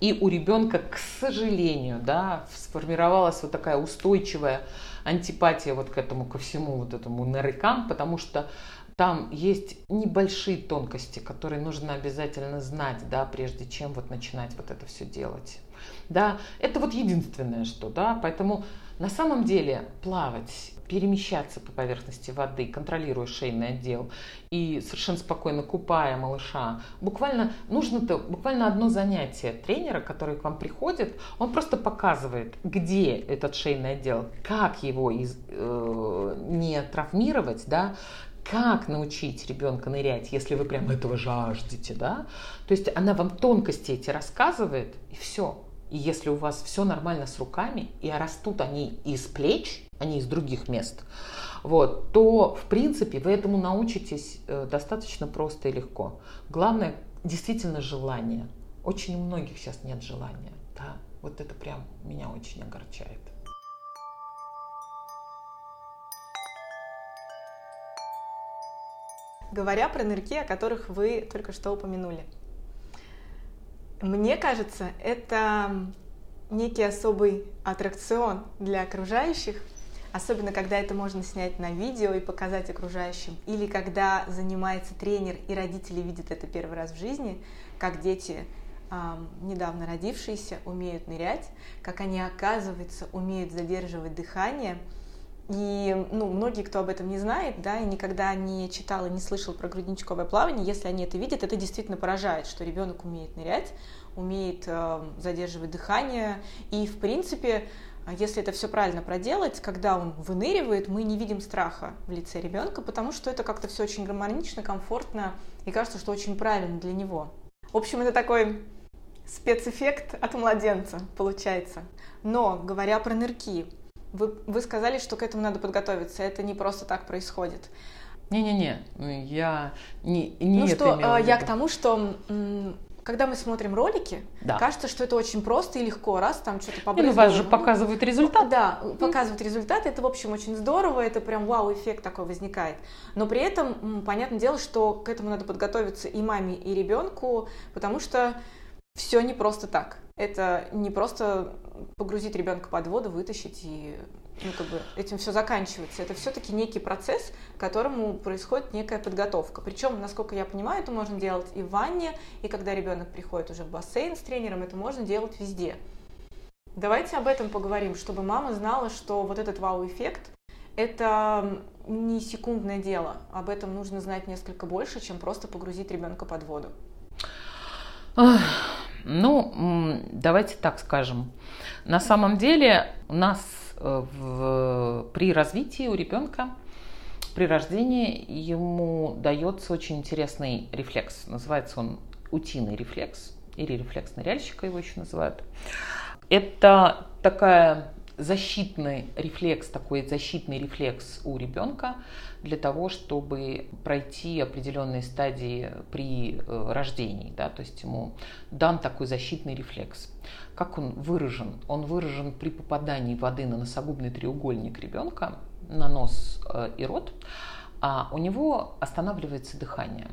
И у ребенка, к сожалению, да, сформировалась вот такая устойчивая антипатия вот к этому, ко всему вот этому нырыкам, потому что там есть небольшие тонкости, которые нужно обязательно знать, да, прежде чем вот начинать вот это все делать. Да, это вот единственное, что, да, поэтому На самом деле плавать перемещаться по поверхности воды, контролируя шейный отдел и совершенно спокойно купая малыша. Буквально нужно-то буквально одно занятие тренера, который к вам приходит, он просто показывает, где этот шейный отдел, как его из, э, не травмировать, да, как научить ребенка нырять, если вы прям этого жаждете, да. То есть она вам тонкости эти рассказывает, и все. И если у вас все нормально с руками, и растут они из плеч, а не из других мест, вот, то, в принципе, вы этому научитесь э, достаточно просто и легко. Главное, действительно, желание. Очень у многих сейчас нет желания. Да? Вот это прям меня очень огорчает. Говоря про нырки, о которых вы только что упомянули. Мне кажется, это некий особый аттракцион для окружающих, особенно когда это можно снять на видео и показать окружающим, или когда занимается тренер и родители видят это первый раз в жизни, как дети недавно родившиеся умеют нырять, как они, оказывается, умеют задерживать дыхание – и ну, многие, кто об этом не знает, да, и никогда не читал и не слышал про грудничковое плавание, если они это видят, это действительно поражает, что ребенок умеет нырять, умеет э, задерживать дыхание. И, в принципе, если это все правильно проделать, когда он выныривает, мы не видим страха в лице ребенка, потому что это как-то все очень гармонично, комфортно и кажется, что очень правильно для него. В общем, это такой спецэффект от младенца получается. Но, говоря про нырки, вы, вы сказали, что к этому надо подготовиться. Это не просто так происходит. Не-не-не, я не, не ну что, а, я к тому, что когда мы смотрим ролики, да. кажется, что это очень просто и легко, раз там что-то побрызгало. Ну, вас же показывают результат. Да, показывают результат, это, в общем, очень здорово, это прям вау-эффект такой возникает. Но при этом, понятное дело, что к этому надо подготовиться и маме, и ребенку, потому что все не просто так. Это не просто погрузить ребенка под воду, вытащить и ну, как бы этим все заканчивается. Это все-таки некий процесс, к которому происходит некая подготовка. Причем, насколько я понимаю, это можно делать и в ванне, и когда ребенок приходит уже в бассейн с тренером, это можно делать везде. Давайте об этом поговорим, чтобы мама знала, что вот этот вау-эффект – это не секундное дело. Об этом нужно знать несколько больше, чем просто погрузить ребенка под воду. Ну, давайте так скажем. На самом деле у нас э, в, при развитии у ребенка, при рождении ему дается очень интересный рефлекс. Называется он утиный рефлекс или рефлекс ныряльщика его еще называют. Это такая защитный рефлекс, такой защитный рефлекс у ребенка для того, чтобы пройти определенные стадии при э, рождении. Да? То есть ему дан такой защитный рефлекс. Как он выражен? Он выражен при попадании воды на носогубный треугольник ребенка, на нос э, и рот, а у него останавливается дыхание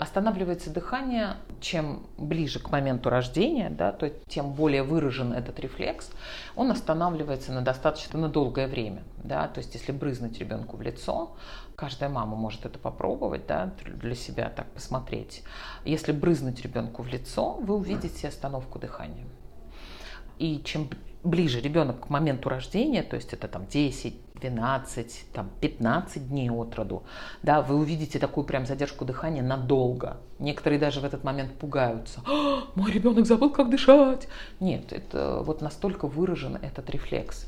останавливается дыхание, чем ближе к моменту рождения, да, то тем более выражен этот рефлекс, он останавливается на достаточно на долгое время. Да, то есть если брызнуть ребенку в лицо, каждая мама может это попробовать, да, для себя так посмотреть. Если брызнуть ребенку в лицо, вы увидите остановку дыхания. И чем ближе ребенок к моменту рождения, то есть это там 10, 12, там 15 дней от роду, да, вы увидите такую прям задержку дыхания надолго. Некоторые даже в этот момент пугаются. «А, мой ребенок забыл, как дышать. Нет, это вот настолько выражен этот рефлекс.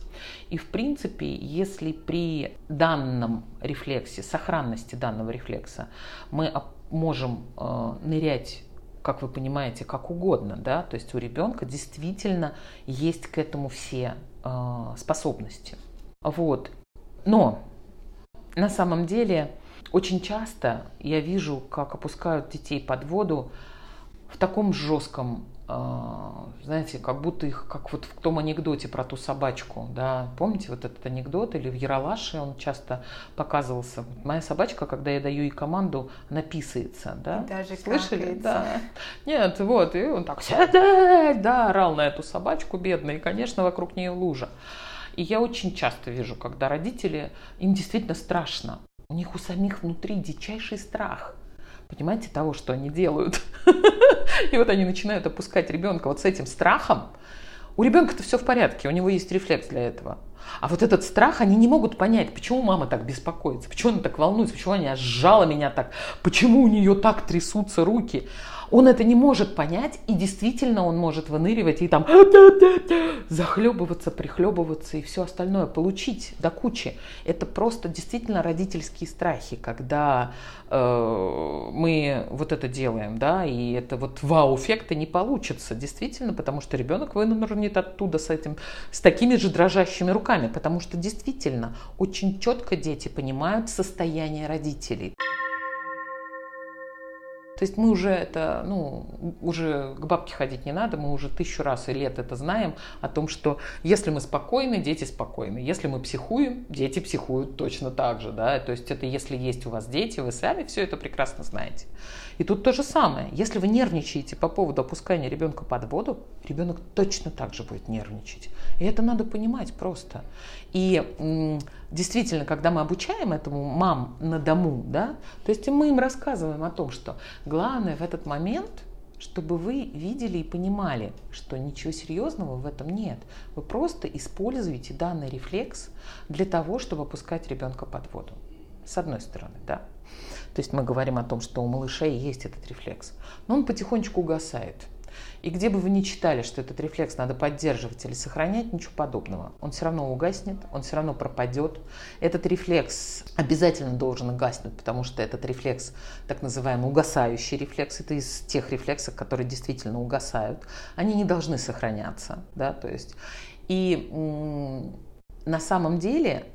И в принципе, если при данном рефлексе, сохранности данного рефлекса, мы можем э, нырять как вы понимаете, как угодно, да, то есть у ребенка действительно есть к этому все э, способности. Вот. Но на самом деле очень часто я вижу, как опускают детей под воду в таком жестком знаете, как будто их, как вот в том анекдоте про ту собачку, да, помните вот этот анекдот, или в Яралаше он часто показывался. Моя собачка, когда я даю ей команду, она писается, да. Даже Слышали? Да. Нет, вот, и он так, сядать, да, орал на эту собачку бедную, и, конечно, вокруг нее лужа. И я очень часто вижу, когда родители, им действительно страшно, у них у самих внутри дичайший страх – понимаете, того, что они делают. И вот они начинают опускать ребенка вот с этим страхом. У ребенка-то все в порядке, у него есть рефлекс для этого. А вот этот страх, они не могут понять, почему мама так беспокоится, почему она так волнуется, почему она сжала меня так, почему у нее так трясутся руки. Он это не может понять, и действительно он может выныривать и там захлебываться, прихлебываться и все остальное, получить до кучи. Это просто действительно родительские страхи, когда э, мы вот это делаем, да, и это вот вау-эффекта не получится, действительно, потому что ребенок вынырнет оттуда с этим, с такими же дрожащими руками, потому что действительно очень четко дети понимают состояние родителей. То есть мы уже это, ну, уже к бабке ходить не надо, мы уже тысячу раз и лет это знаем о том, что если мы спокойны, дети спокойны. Если мы психуем, дети психуют точно так же, да. То есть это если есть у вас дети, вы сами все это прекрасно знаете. И тут то же самое. Если вы нервничаете по поводу опускания ребенка под воду, ребенок точно так же будет нервничать. И это надо понимать просто. И действительно, когда мы обучаем этому мам на дому, да, то есть мы им рассказываем о том, что главное в этот момент чтобы вы видели и понимали, что ничего серьезного в этом нет. Вы просто используете данный рефлекс для того, чтобы опускать ребенка под воду. С одной стороны, да. То есть мы говорим о том, что у малышей есть этот рефлекс. Но он потихонечку угасает. И где бы вы ни читали, что этот рефлекс надо поддерживать или сохранять, ничего подобного. Он все равно угаснет, он все равно пропадет. Этот рефлекс обязательно должен угаснуть, потому что этот рефлекс, так называемый угасающий рефлекс, это из тех рефлексов, которые действительно угасают. Они не должны сохраняться. Да? То есть, и на самом деле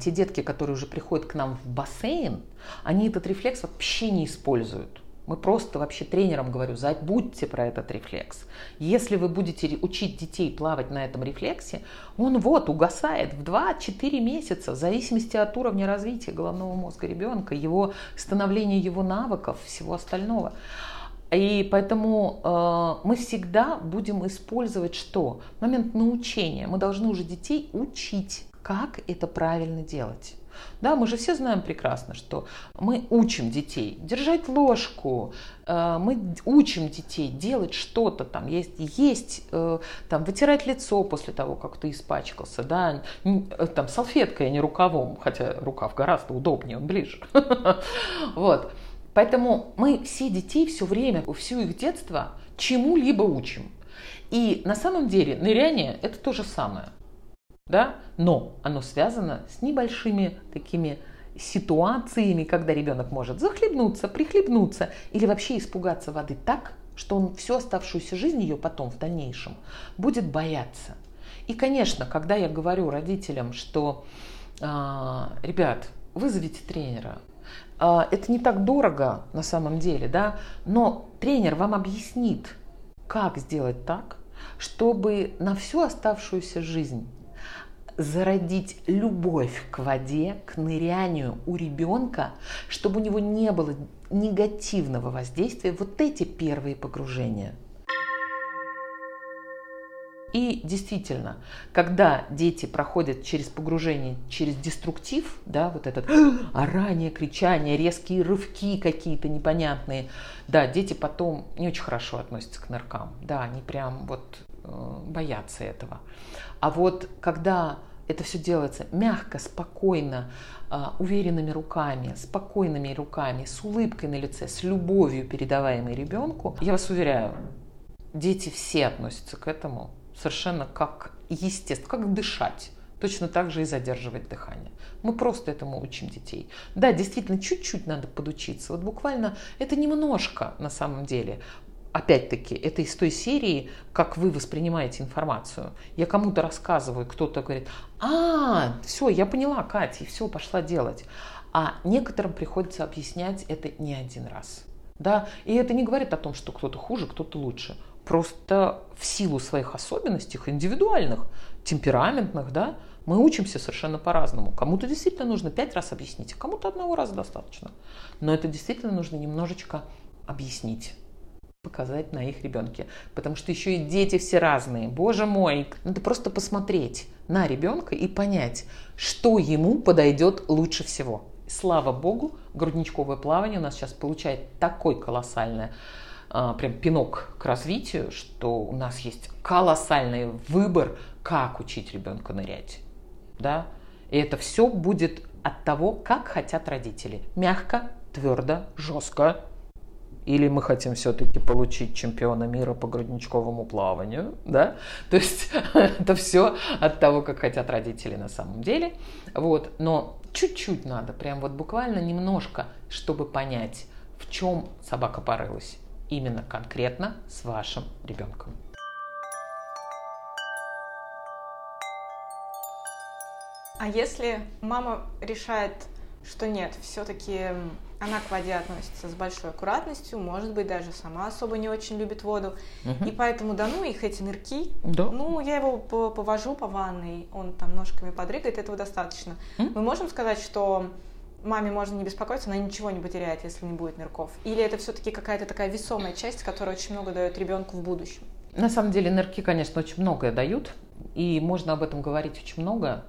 те детки, которые уже приходят к нам в бассейн, они этот рефлекс вообще не используют. Мы просто вообще тренерам говорю, забудьте про этот рефлекс. Если вы будете учить детей плавать на этом рефлексе, он вот угасает в 2-4 месяца, в зависимости от уровня развития головного мозга ребенка, его становления его навыков, всего остального. И поэтому э, мы всегда будем использовать что? Момент научения. Мы должны уже детей учить, как это правильно делать. Да, мы же все знаем прекрасно, что мы учим детей держать ложку, э, мы учим детей делать что-то там, есть, есть э, там, вытирать лицо после того, как ты испачкался, да, э, там, салфеткой, а не рукавом, хотя рукав гораздо удобнее, он ближе. Вот. Поэтому мы все детей все время, всю их детство чему-либо учим. И на самом деле ныряние – это то же самое да, но оно связано с небольшими такими ситуациями, когда ребенок может захлебнуться, прихлебнуться или вообще испугаться воды так, что он всю оставшуюся жизнь ее потом в дальнейшем будет бояться. И, конечно, когда я говорю родителям, что, а, ребят, вызовите тренера, а, это не так дорого на самом деле, да, но тренер вам объяснит, как сделать так, чтобы на всю оставшуюся жизнь зародить любовь к воде, к нырянию у ребенка, чтобы у него не было негативного воздействия вот эти первые погружения. И действительно, когда дети проходят через погружение, через деструктив, да, вот этот орание, кричание, резкие рывки какие-то непонятные, да, дети потом не очень хорошо относятся к ныркам, да, они прям вот э, боятся этого. А вот когда это все делается мягко, спокойно, а, уверенными руками, спокойными руками, с улыбкой на лице, с любовью, передаваемой ребенку, я вас уверяю, дети все относятся к этому совершенно как естественно, как дышать. Точно так же и задерживать дыхание. Мы просто этому учим детей. Да, действительно, чуть-чуть надо подучиться. Вот буквально это немножко на самом деле опять-таки, это из той серии, как вы воспринимаете информацию. Я кому-то рассказываю, кто-то говорит, а, все, я поняла, Катя, и все, пошла делать. А некоторым приходится объяснять это не один раз. Да? И это не говорит о том, что кто-то хуже, кто-то лучше. Просто в силу своих особенностей, индивидуальных, темпераментных, да, мы учимся совершенно по-разному. Кому-то действительно нужно пять раз объяснить, а кому-то одного раза достаточно. Но это действительно нужно немножечко объяснить показать на их ребенке. Потому что еще и дети все разные. Боже мой, надо просто посмотреть на ребенка и понять, что ему подойдет лучше всего. Слава богу, грудничковое плавание у нас сейчас получает такой колоссальное а, прям пинок к развитию, что у нас есть колоссальный выбор, как учить ребенка нырять. Да? И это все будет от того, как хотят родители. Мягко, твердо, жестко. Или мы хотим все-таки получить чемпиона мира по грудничковому плаванию, да? То есть это все от того, как хотят родители на самом деле. Вот. Но чуть-чуть надо, прям вот буквально немножко, чтобы понять, в чем собака порылась именно конкретно с вашим ребенком. А если мама решает, что нет, все-таки она к воде относится с большой аккуратностью, может быть, даже сама особо не очень любит воду. Угу. И поэтому, да ну их эти нырки, да. ну я его повожу по ванной, он там ножками подрыгает, этого достаточно. М? Мы можем сказать, что маме можно не беспокоиться, она ничего не потеряет, если не будет нырков? Или это все-таки какая-то такая весомая часть, которая очень много дает ребенку в будущем? На самом деле нырки, конечно, очень многое дают, и можно об этом говорить очень много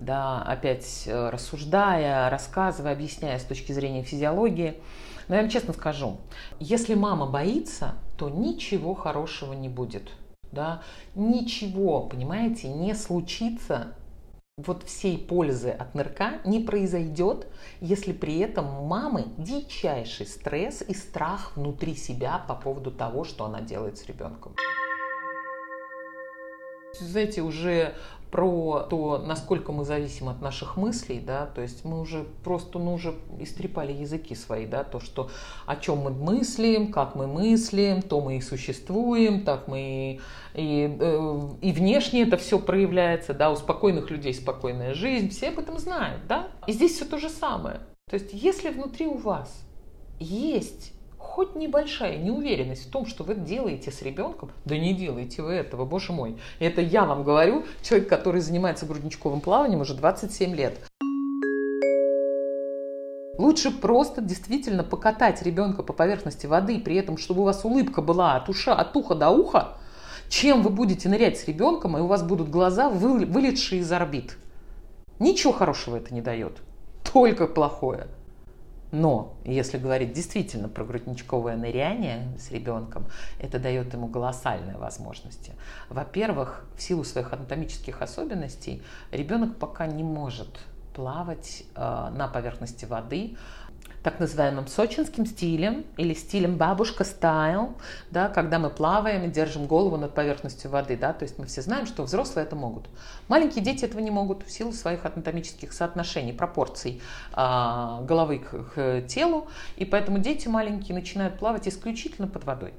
да, опять э, рассуждая, рассказывая, объясняя с точки зрения физиологии. Но я вам честно скажу, если мама боится, то ничего хорошего не будет. Да? Ничего, понимаете, не случится вот всей пользы от нырка не произойдет, если при этом у мамы дичайший стресс и страх внутри себя по поводу того, что она делает с ребенком. Знаете, уже про то, насколько мы зависим от наших мыслей, да, то есть мы уже просто, ну, уже истрепали языки свои, да, то, что о чем мы мыслим, как мы мыслим, то мы и существуем, так мы и, и, э, и внешне это все проявляется, да, у спокойных людей спокойная жизнь, все об этом знают, да, и здесь все то же самое. То есть если внутри у вас есть хоть небольшая неуверенность в том, что вы делаете с ребенком, да не делайте вы этого, боже мой. Это я вам говорю, человек, который занимается грудничковым плаванием уже 27 лет. Лучше просто действительно покатать ребенка по поверхности воды, при этом, чтобы у вас улыбка была от, уша, от уха до уха, чем вы будете нырять с ребенком, и у вас будут глаза, вылетшие из орбит. Ничего хорошего это не дает, только плохое. Но если говорить действительно про грудничковое ныряние с ребенком, это дает ему колоссальные возможности. Во-первых, в силу своих анатомических особенностей ребенок пока не может плавать э, на поверхности воды так называемым сочинским стилем или стилем бабушка стайл, да, когда мы плаваем и держим голову над поверхностью воды, да, то есть мы все знаем, что взрослые это могут. Маленькие дети этого не могут в силу своих анатомических соотношений, пропорций э, головы к, к телу, и поэтому дети маленькие начинают плавать исключительно под водой.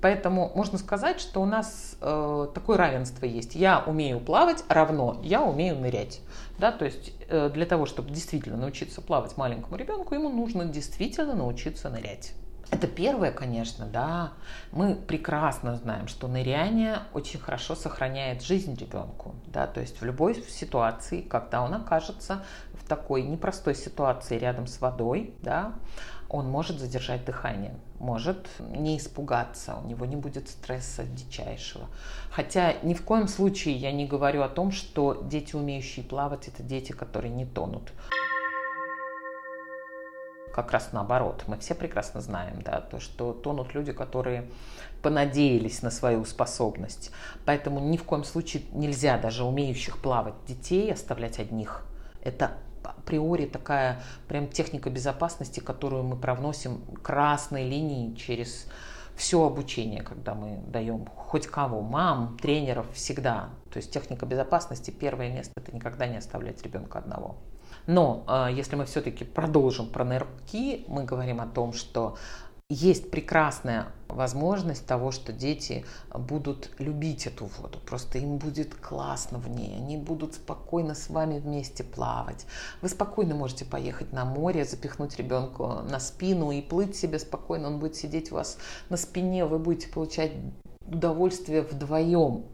Поэтому можно сказать, что у нас э, такое равенство есть. Я умею плавать равно я умею нырять. Да, то есть э, для того, чтобы действительно научиться плавать маленькому ребенку, ему нужно действительно научиться нырять. Это первое, конечно, да. Мы прекрасно знаем, что ныряние очень хорошо сохраняет жизнь ребенку. Да? То есть в любой ситуации, когда он окажется в такой непростой ситуации рядом с водой, да, он может задержать дыхание, может не испугаться, у него не будет стресса дичайшего. Хотя ни в коем случае я не говорю о том, что дети, умеющие плавать, это дети, которые не тонут. Как раз наоборот, мы все прекрасно знаем, да, то, что тонут люди, которые понадеялись на свою способность. Поэтому ни в коем случае нельзя даже умеющих плавать детей оставлять одних. Это априори такая прям техника безопасности, которую мы провносим красной линией через все обучение, когда мы даем хоть кого, мам, тренеров, всегда. То есть техника безопасности, первое место, это никогда не оставлять ребенка одного. Но э, если мы все-таки продолжим про нырки, мы говорим о том, что есть прекрасная возможность того, что дети будут любить эту воду. Просто им будет классно в ней. Они будут спокойно с вами вместе плавать. Вы спокойно можете поехать на море, запихнуть ребенку на спину и плыть себе спокойно. Он будет сидеть у вас на спине, вы будете получать удовольствие вдвоем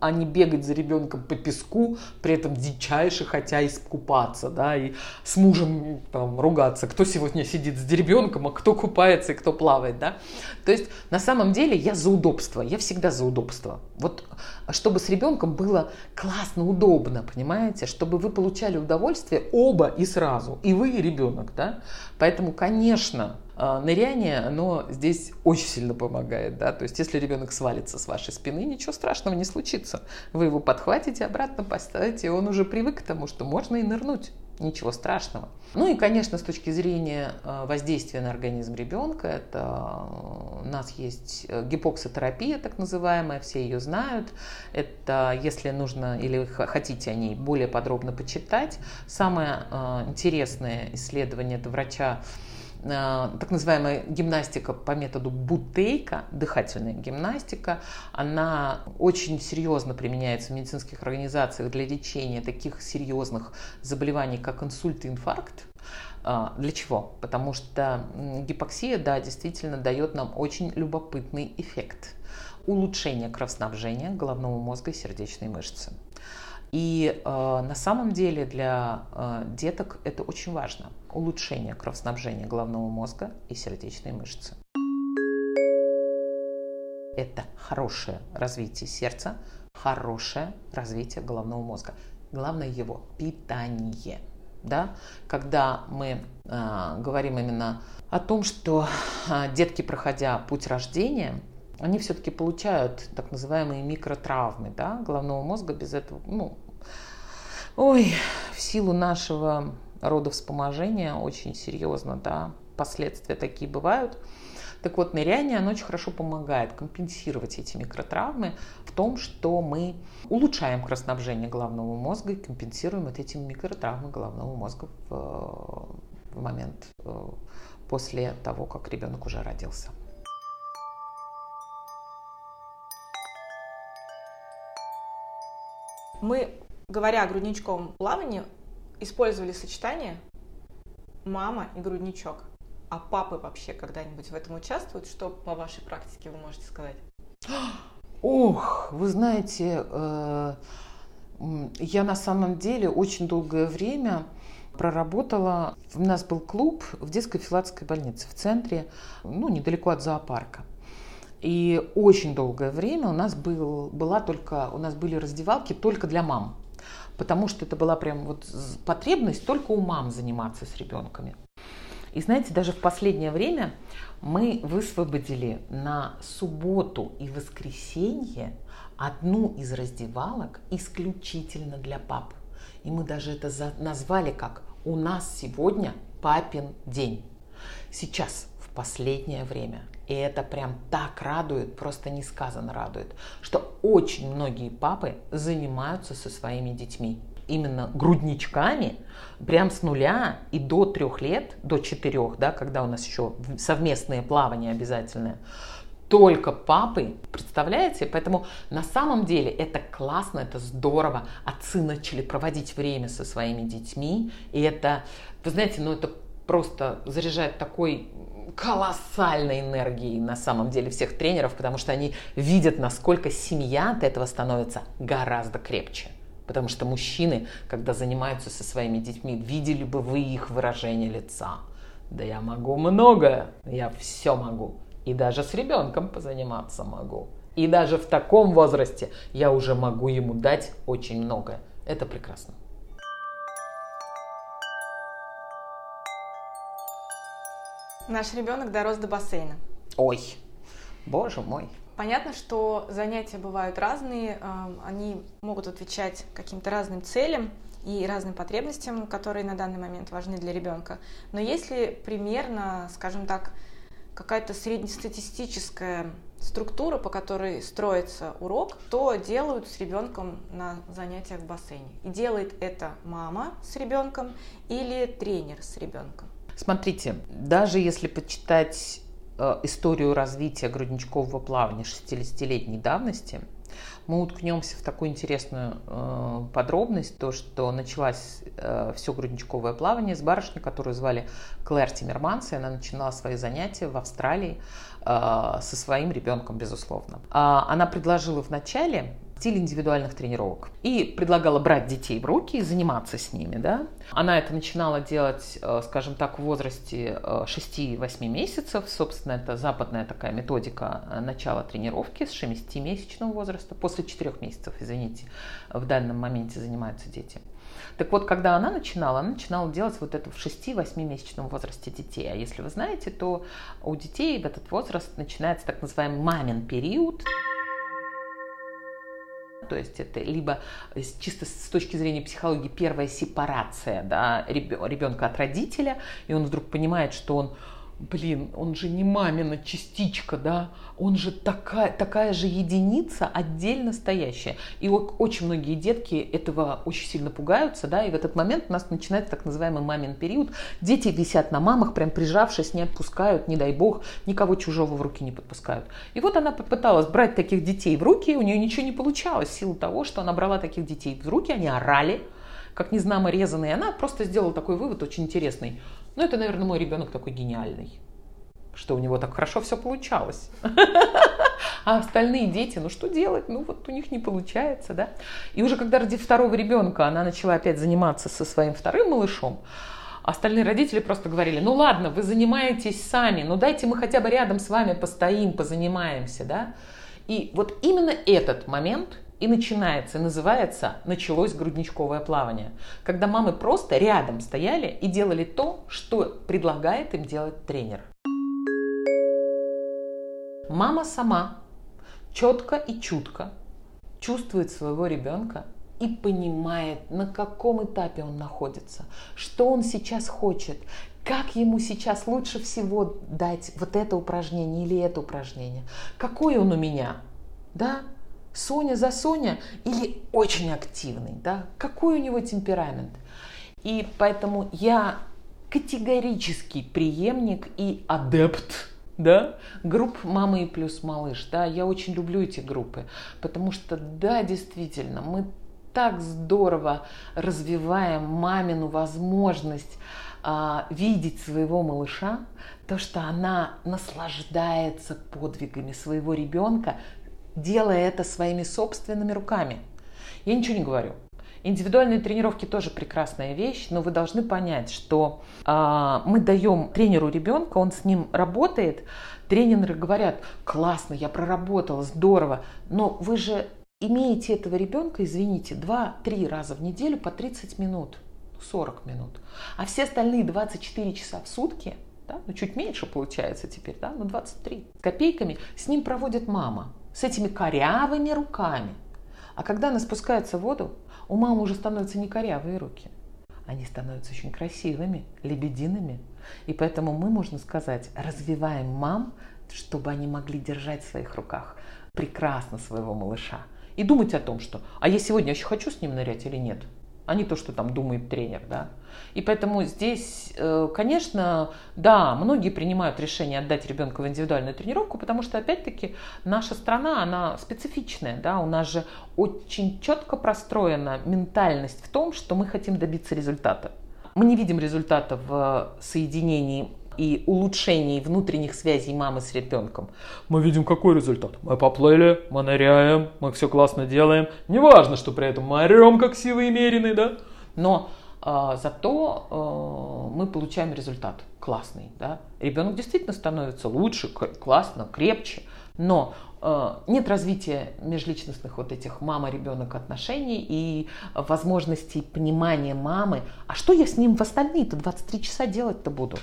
а не бегать за ребенком по песку, при этом дичайше хотя искупаться, да, и с мужем там, ругаться, кто сегодня сидит с ребенком, а кто купается и кто плавает, да. То есть на самом деле я за удобство, я всегда за удобство. Вот чтобы с ребенком было классно, удобно, понимаете, чтобы вы получали удовольствие оба и сразу, и вы, и ребенок, да. Поэтому, конечно, ныряние, оно здесь очень сильно помогает, да, то есть если ребенок свалится с вашей спины, ничего страшного не случится. Вы его подхватите, обратно поставите, и он уже привык к тому, что можно и нырнуть ничего страшного. Ну и, конечно, с точки зрения э, воздействия на организм ребенка, это э, у нас есть э, гипоксотерапия, так называемая, все ее знают. Это, если нужно или хотите о ней более подробно почитать, самое интересное исследование это врача Э, так называемая гимнастика по методу Бутейка, дыхательная гимнастика, она очень серьезно применяется в медицинских организациях для лечения таких серьезных заболеваний, как инсульт и инфаркт. Э, для чего? Потому что гипоксия, да, действительно дает нам очень любопытный эффект улучшения кровоснабжения головного мозга и сердечной мышцы. И э, на самом деле для э, деток это очень важно. Улучшение кровоснабжения головного мозга и сердечной мышцы. Это хорошее развитие сердца, хорошее развитие головного мозга. Главное его питание. Да? Когда мы э, говорим именно о том, что э, детки, проходя путь рождения, они все-таки получают так называемые микротравмы да, головного мозга без этого, ну, ой, в силу нашего рода вспоможения очень серьезно, да, последствия такие бывают. Так вот, ныряние, оно очень хорошо помогает компенсировать эти микротравмы в том, что мы улучшаем кровоснабжение головного мозга и компенсируем вот эти микротравмы головного мозга в, в момент э, после того, как ребенок уже родился. Мы, говоря о грудничковом плавании, использовали сочетание мама и грудничок. А папы вообще когда-нибудь в этом участвуют? Что по вашей практике вы можете сказать? Ох, вы знаете, э, я на самом деле очень долгое время проработала. У нас был клуб в детской филатской больнице в центре, ну, недалеко от зоопарка. И очень долгое время у нас был, была только, у нас были раздевалки только для мам. Потому что это была прям вот потребность только у мам заниматься с ребенками. И знаете, даже в последнее время мы высвободили на субботу и воскресенье одну из раздевалок исключительно для пап. И мы даже это назвали как «У нас сегодня папин день». Сейчас, в последнее время, и это прям так радует, просто несказанно радует, что очень многие папы занимаются со своими детьми именно грудничками, прям с нуля и до трех лет, до четырех, да, когда у нас еще совместные плавания обязательные, только папы, представляете? Поэтому на самом деле это классно, это здорово. Отцы начали проводить время со своими детьми, и это, вы знаете, ну это просто заряжает такой колоссальной энергией на самом деле всех тренеров, потому что они видят, насколько семья от этого становится гораздо крепче. Потому что мужчины, когда занимаются со своими детьми, видели бы вы их выражение лица. Да я могу многое, я все могу. И даже с ребенком позаниматься могу. И даже в таком возрасте я уже могу ему дать очень многое. Это прекрасно. Наш ребенок дорос до бассейна. Ой, боже мой. Понятно, что занятия бывают разные, они могут отвечать каким-то разным целям и разным потребностям, которые на данный момент важны для ребенка. Но если примерно, скажем так, какая-то среднестатистическая структура, по которой строится урок, то делают с ребенком на занятиях в бассейне. И делает это мама с ребенком или тренер с ребенком. Смотрите, даже если почитать э, историю развития грудничкового плавания 60-летней давности, мы уткнемся в такую интересную э, подробность, то, что началось э, все грудничковое плавание с барышней, которую звали Клэр Тиммерманс, и она начинала свои занятия в Австралии э, со своим ребенком, безусловно. А она предложила вначале стиль индивидуальных тренировок. И предлагала брать детей в руки и заниматься с ними. Да? Она это начинала делать, э, скажем так, в возрасте 6-8 э, месяцев. Собственно, это западная такая методика э, начала тренировки с 6-месячного возраста. После 4 месяцев, извините, в данном моменте занимаются дети. Так вот, когда она начинала, она начинала делать вот это в 6-8 месячном возрасте детей. А если вы знаете, то у детей в этот возраст начинается так называемый мамин период то есть это либо чисто с точки зрения психологии первая сепарация да, ребенка от родителя, и он вдруг понимает, что он блин, он же не мамина частичка, да, он же такая, такая же единица, отдельно стоящая. И очень многие детки этого очень сильно пугаются, да, и в этот момент у нас начинается так называемый мамин период. Дети висят на мамах, прям прижавшись, не отпускают, не дай бог, никого чужого в руки не подпускают. И вот она попыталась брать таких детей в руки, у нее ничего не получалось, в силу того, что она брала таких детей в руки, они орали, как незнамо резанные. Она просто сделала такой вывод очень интересный. Ну, это, наверное, мой ребенок такой гениальный, что у него так хорошо все получалось. А остальные дети, ну что делать? Ну вот у них не получается, да. И уже когда родив второго ребенка, она начала опять заниматься со своим вторым малышом, Остальные родители просто говорили, ну ладно, вы занимаетесь сами, ну дайте мы хотя бы рядом с вами постоим, позанимаемся, да. И вот именно этот момент и начинается, называется «началось грудничковое плавание», когда мамы просто рядом стояли и делали то, что предлагает им делать тренер. Мама сама четко и чутко чувствует своего ребенка и понимает, на каком этапе он находится, что он сейчас хочет, как ему сейчас лучше всего дать вот это упражнение или это упражнение, какой он у меня, да, Соня за Соня или очень активный, да, какой у него темперамент. И поэтому я категорический преемник и адепт да, групп «Мамы и плюс малыш», да, я очень люблю эти группы, потому что, да, действительно, мы так здорово развиваем мамину возможность а, видеть своего малыша, то, что она наслаждается подвигами своего ребенка, делая это своими собственными руками. Я ничего не говорю. Индивидуальные тренировки тоже прекрасная вещь, но вы должны понять, что э, мы даем тренеру ребенка, он с ним работает, тренеры говорят, классно, я проработала, здорово, но вы же имеете этого ребенка, извините, 2-3 раза в неделю по 30 минут, 40 минут, а все остальные 24 часа в сутки, да, ну чуть меньше получается теперь, да, ну 23 копейками, с ним проводит мама с этими корявыми руками. А когда она спускается в воду, у мамы уже становятся не корявые руки. Они становятся очень красивыми, лебедиными. И поэтому мы, можно сказать, развиваем мам, чтобы они могли держать в своих руках прекрасно своего малыша. И думать о том, что «а я сегодня еще хочу с ним нырять или нет?» А не то, что там думает тренер, да. И поэтому здесь, э, конечно, да, многие принимают решение отдать ребенка в индивидуальную тренировку, потому что, опять-таки, наша страна, она специфичная, да, у нас же очень четко простроена ментальность в том, что мы хотим добиться результата. Мы не видим результата в соединении и улучшении внутренних связей мамы с ребенком. Мы видим какой результат? Мы поплыли, мы ныряем, мы все классно делаем. Неважно, что при этом мы орем, как силы меренные, да? Но э, зато э, мы получаем результат классный, да? Ребенок действительно становится лучше, классно, крепче, но э, нет развития межличностных вот этих мама-ребенок отношений и возможностей понимания мамы. А что я с ним в остальные-то 23 часа делать-то буду?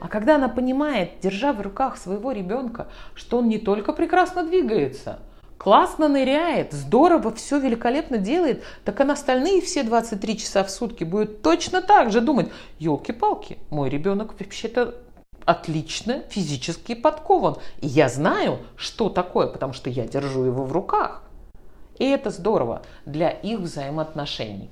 А когда она понимает, держа в руках своего ребенка, что он не только прекрасно двигается, классно ныряет, здорово, все великолепно делает, так она остальные все 23 часа в сутки будет точно так же думать, елки-палки, мой ребенок вообще-то отлично физически подкован. И я знаю, что такое, потому что я держу его в руках. И это здорово для их взаимоотношений.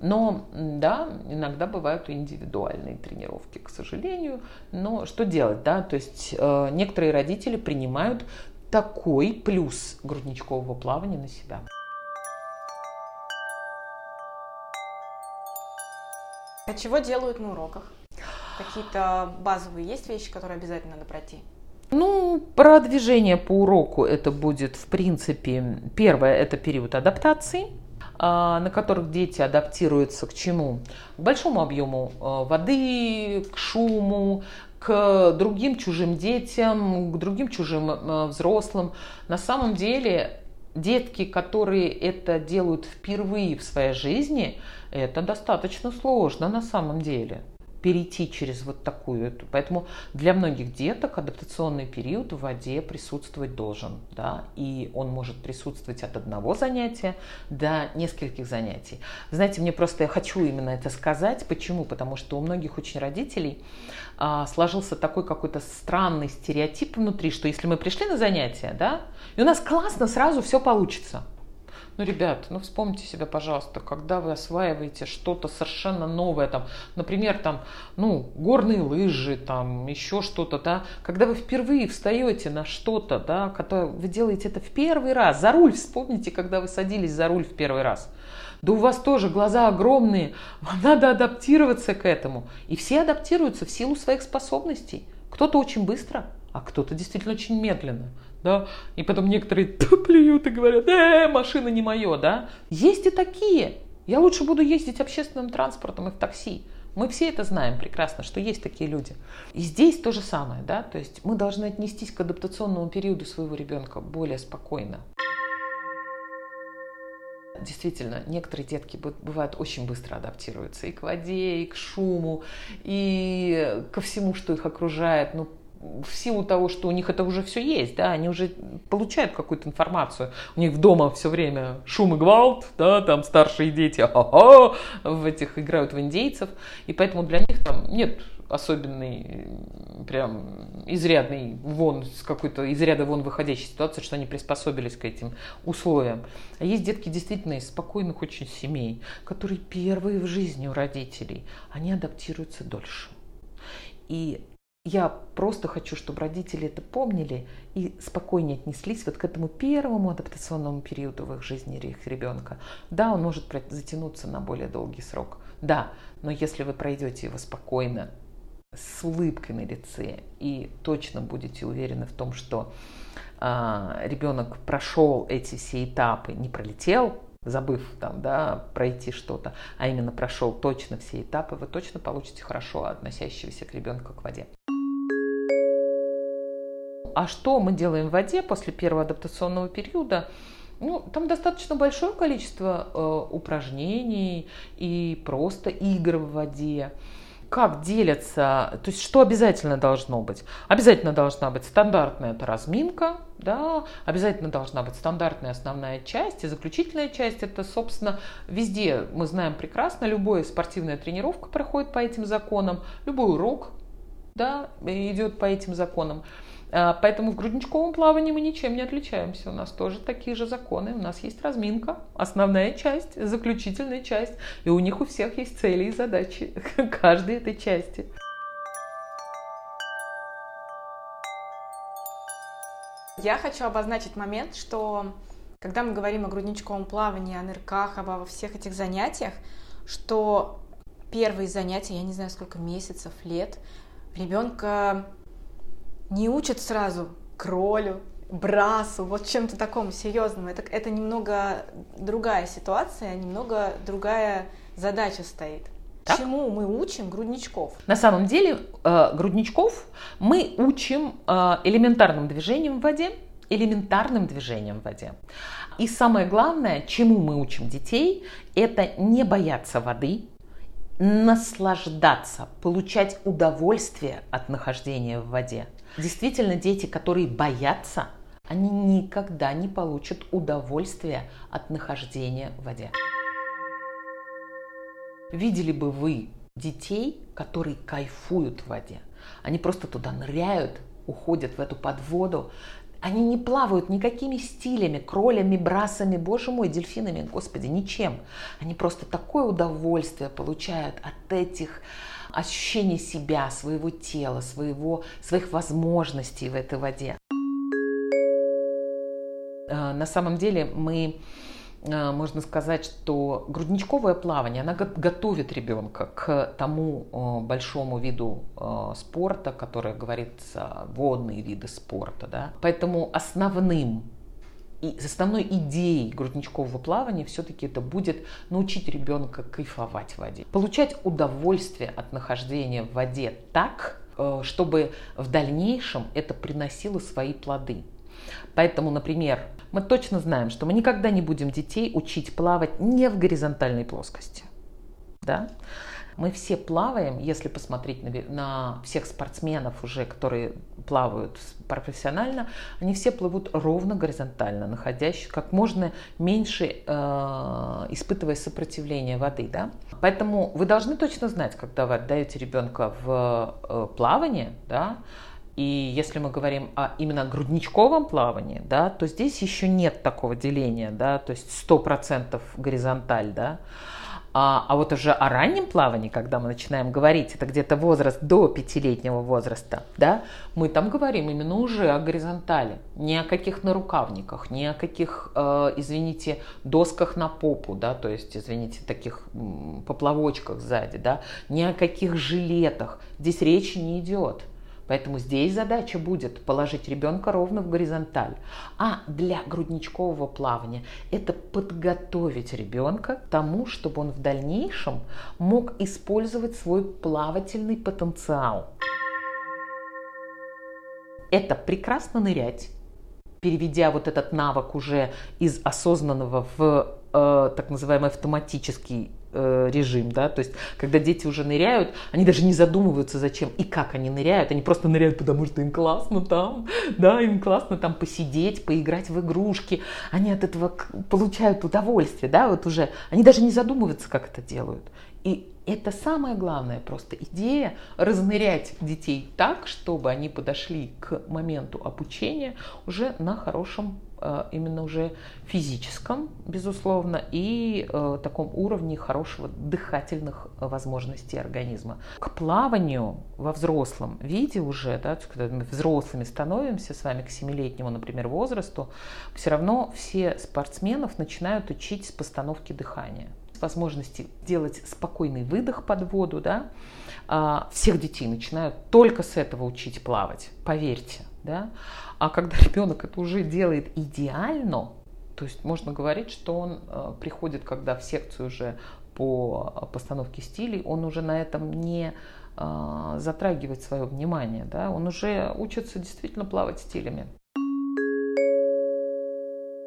Но да, иногда бывают индивидуальные тренировки, к сожалению. Но что делать, да? То есть э, некоторые родители принимают такой плюс грудничкового плавания на себя. А чего делают на уроках? Какие-то базовые есть вещи, которые обязательно надо пройти? Ну, про движение по уроку это будет, в принципе, первое, это период адаптации, на которых дети адаптируются к чему? К большому объему а, воды, к шуму, к другим чужим детям, к другим чужим а, взрослым. На самом деле детки, которые это делают впервые в своей жизни, это достаточно сложно на самом деле перейти через вот такую. Поэтому для многих деток адаптационный период в воде присутствовать должен. Да? И он может присутствовать от одного занятия до нескольких занятий. Знаете, мне просто я хочу именно это сказать. Почему? Потому что у многих очень родителей а, сложился такой какой-то странный стереотип внутри, что если мы пришли на занятия, да, и у нас классно, сразу все получится – ну, ребят, ну вспомните себя, пожалуйста, когда вы осваиваете что-то совершенно новое, там, например, там, ну, горные лыжи, там, еще что-то, да, когда вы впервые встаете на что-то, да, когда вы делаете это в первый раз, за руль вспомните, когда вы садились за руль в первый раз. Да у вас тоже глаза огромные, вам надо адаптироваться к этому. И все адаптируются в силу своих способностей. Кто-то очень быстро, а кто-то действительно очень медленно да, и потом некоторые плюют и говорят, э, машина не мое, да. Есть и такие. Я лучше буду ездить общественным транспортом и в такси. Мы все это знаем прекрасно, что есть такие люди. И здесь то же самое, да, то есть мы должны отнестись к адаптационному периоду своего ребенка более спокойно. Действительно, некоторые детки бывают очень быстро адаптируются и к воде, и к шуму, и ко всему, что их окружает. Ну, в силу того, что у них это уже все есть, да, они уже получают какую-то информацию. У них дома все время шум и гвалт, да, там старшие дети ха-ха, в этих играют в индейцев, и поэтому для них там нет особенный, прям изрядный вон, с какой-то из ряда вон выходящей ситуации, что они приспособились к этим условиям. А есть детки действительно из спокойных очень семей, которые первые в жизни у родителей, они адаптируются дольше. И я просто хочу, чтобы родители это помнили и спокойнее отнеслись вот к этому первому адаптационному периоду в их жизни их ребенка. Да, он может затянуться на более долгий срок, да, но если вы пройдете его спокойно, с улыбкой на лице и точно будете уверены в том, что а, ребенок прошел эти все этапы, не пролетел, забыв там, да, пройти что-то, а именно прошел точно все этапы, вы точно получите хорошо относящегося к ребенку к воде а что мы делаем в воде после первого адаптационного периода? Ну, там достаточно большое количество э, упражнений и просто игр в воде. Как делятся, то есть что обязательно должно быть? Обязательно должна быть стандартная это разминка, да, обязательно должна быть стандартная основная часть, и заключительная часть это, собственно, везде мы знаем прекрасно, любая спортивная тренировка проходит по этим законам, любой урок да, идет по этим законам. А, поэтому в грудничковом плавании мы ничем не отличаемся. У нас тоже такие же законы. У нас есть разминка, основная часть, заключительная часть. И у них у всех есть цели и задачи каждой этой части. Я хочу обозначить момент, что когда мы говорим о грудничковом плавании, о нырках, обо всех этих занятиях, что первые занятия, я не знаю сколько месяцев, лет, ребенка не учат сразу кролю, брасу, вот чем-то такому серьезному. Это, это немного другая ситуация, немного другая задача стоит. Так? Чему мы учим грудничков? На самом деле э, грудничков мы учим э, элементарным движением в воде, элементарным движением в воде. И самое главное, чему мы учим детей, это не бояться воды, наслаждаться, получать удовольствие от нахождения в воде. Действительно, дети, которые боятся, они никогда не получат удовольствия от нахождения в воде. Видели бы вы детей, которые кайфуют в воде? Они просто туда ныряют, уходят в эту подводу, они не плавают никакими стилями, кролями, брасами, боже мой, дельфинами, господи, ничем. Они просто такое удовольствие получают от этих ощущений себя, своего тела, своего, своих возможностей в этой воде. Э, на самом деле мы э, можно сказать, что грудничковое плавание, она готовит ребенка к тому э, большому виду спорта, который говорится, водные виды спорта. Да? Поэтому основным и основной идеей грудничкового плавания все-таки это будет научить ребенка кайфовать в воде, получать удовольствие от нахождения в воде так, э, чтобы в дальнейшем это приносило свои плоды. Поэтому, например, мы точно знаем, что мы никогда не будем детей учить плавать не в горизонтальной плоскости. Да? Мы все плаваем, если посмотреть на, на всех спортсменов уже, которые плавают профессионально, они все плывут ровно горизонтально, находясь как можно меньше, э, испытывая сопротивление воды. Да? Поэтому вы должны точно знать, когда вы отдаете ребенка в э, плавание, да, и если мы говорим о именно грудничковом плавании, да, то здесь еще нет такого деления, да, то есть 100% горизонталь, да, а, а вот уже о раннем плавании, когда мы начинаем говорить, это где-то возраст до пятилетнего возраста, да, мы там говорим именно уже о горизонтали, не о каких нарукавниках, не о каких, э, извините, досках на попу, да, то есть, извините, таких поплавочках сзади, да, ни о каких жилетах. Здесь речи не идет. Поэтому здесь задача будет положить ребенка ровно в горизонталь. А для грудничкового плавания это подготовить ребенка к тому, чтобы он в дальнейшем мог использовать свой плавательный потенциал. Это прекрасно нырять, переведя вот этот навык уже из осознанного в э, так называемый автоматический Э, режим, да, то есть когда дети уже ныряют, они даже не задумываются, зачем и как они ныряют, они просто ныряют, потому что им классно там, да, им классно там посидеть, поиграть в игрушки, они от этого получают удовольствие, да, вот уже, они даже не задумываются, как это делают. И это самое главное, просто идея разнырять детей так, чтобы они подошли к моменту обучения уже на хорошем именно уже физическом, безусловно, и э, таком уровне хорошего дыхательных возможностей организма. К плаванию во взрослом виде уже, да, когда мы взрослыми становимся с вами к семилетнему, например, возрасту, все равно все спортсменов начинают учить с постановки дыхания возможности делать спокойный выдох под воду, да, а, всех детей начинают только с этого учить плавать, поверьте, да. А когда ребенок это уже делает идеально, то есть можно говорить, что он э, приходит, когда в секцию уже по постановке стилей, он уже на этом не э, затрагивает свое внимание, да, он уже учится действительно плавать стилями.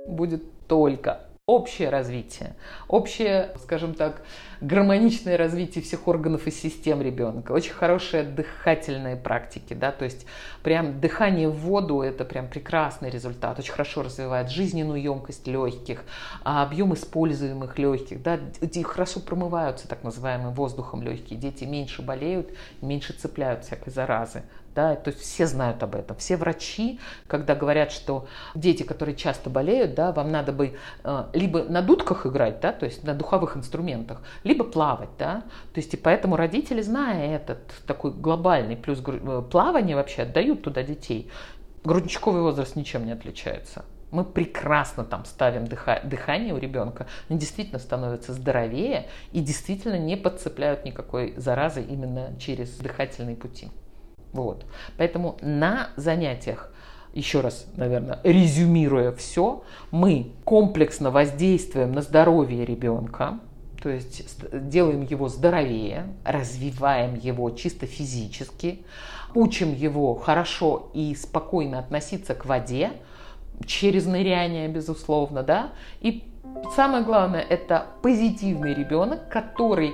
Будет только общее развитие, общее, скажем так, гармоничное развитие всех органов и систем ребенка, очень хорошие дыхательные практики, да, то есть прям дыхание в воду – это прям прекрасный результат, очень хорошо развивает жизненную емкость легких, а объем используемых легких, да, хорошо промываются так называемым воздухом легкие, дети меньше болеют, меньше цепляют всякой заразы, да, то есть все знают об этом. Все врачи, когда говорят, что дети, которые часто болеют, да, вам надо бы э, либо на дудках играть, да, то есть на духовых инструментах, либо плавать, да, то есть и поэтому родители, зная этот такой глобальный плюс э, плавание вообще, отдают туда детей. Грудничковый возраст ничем не отличается. Мы прекрасно там ставим дыха- дыхание у ребенка, они действительно становятся здоровее и действительно не подцепляют никакой заразы именно через дыхательные пути. Вот. Поэтому на занятиях еще раз, наверное, резюмируя все, мы комплексно воздействуем на здоровье ребенка, то есть делаем его здоровее, развиваем его чисто физически, учим его хорошо и спокойно относиться к воде, через ныряние, безусловно, да, и самое главное, это позитивный ребенок, который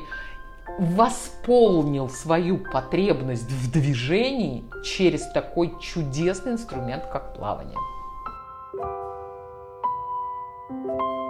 восполнил свою потребность в движении через такой чудесный инструмент, как плавание. thank you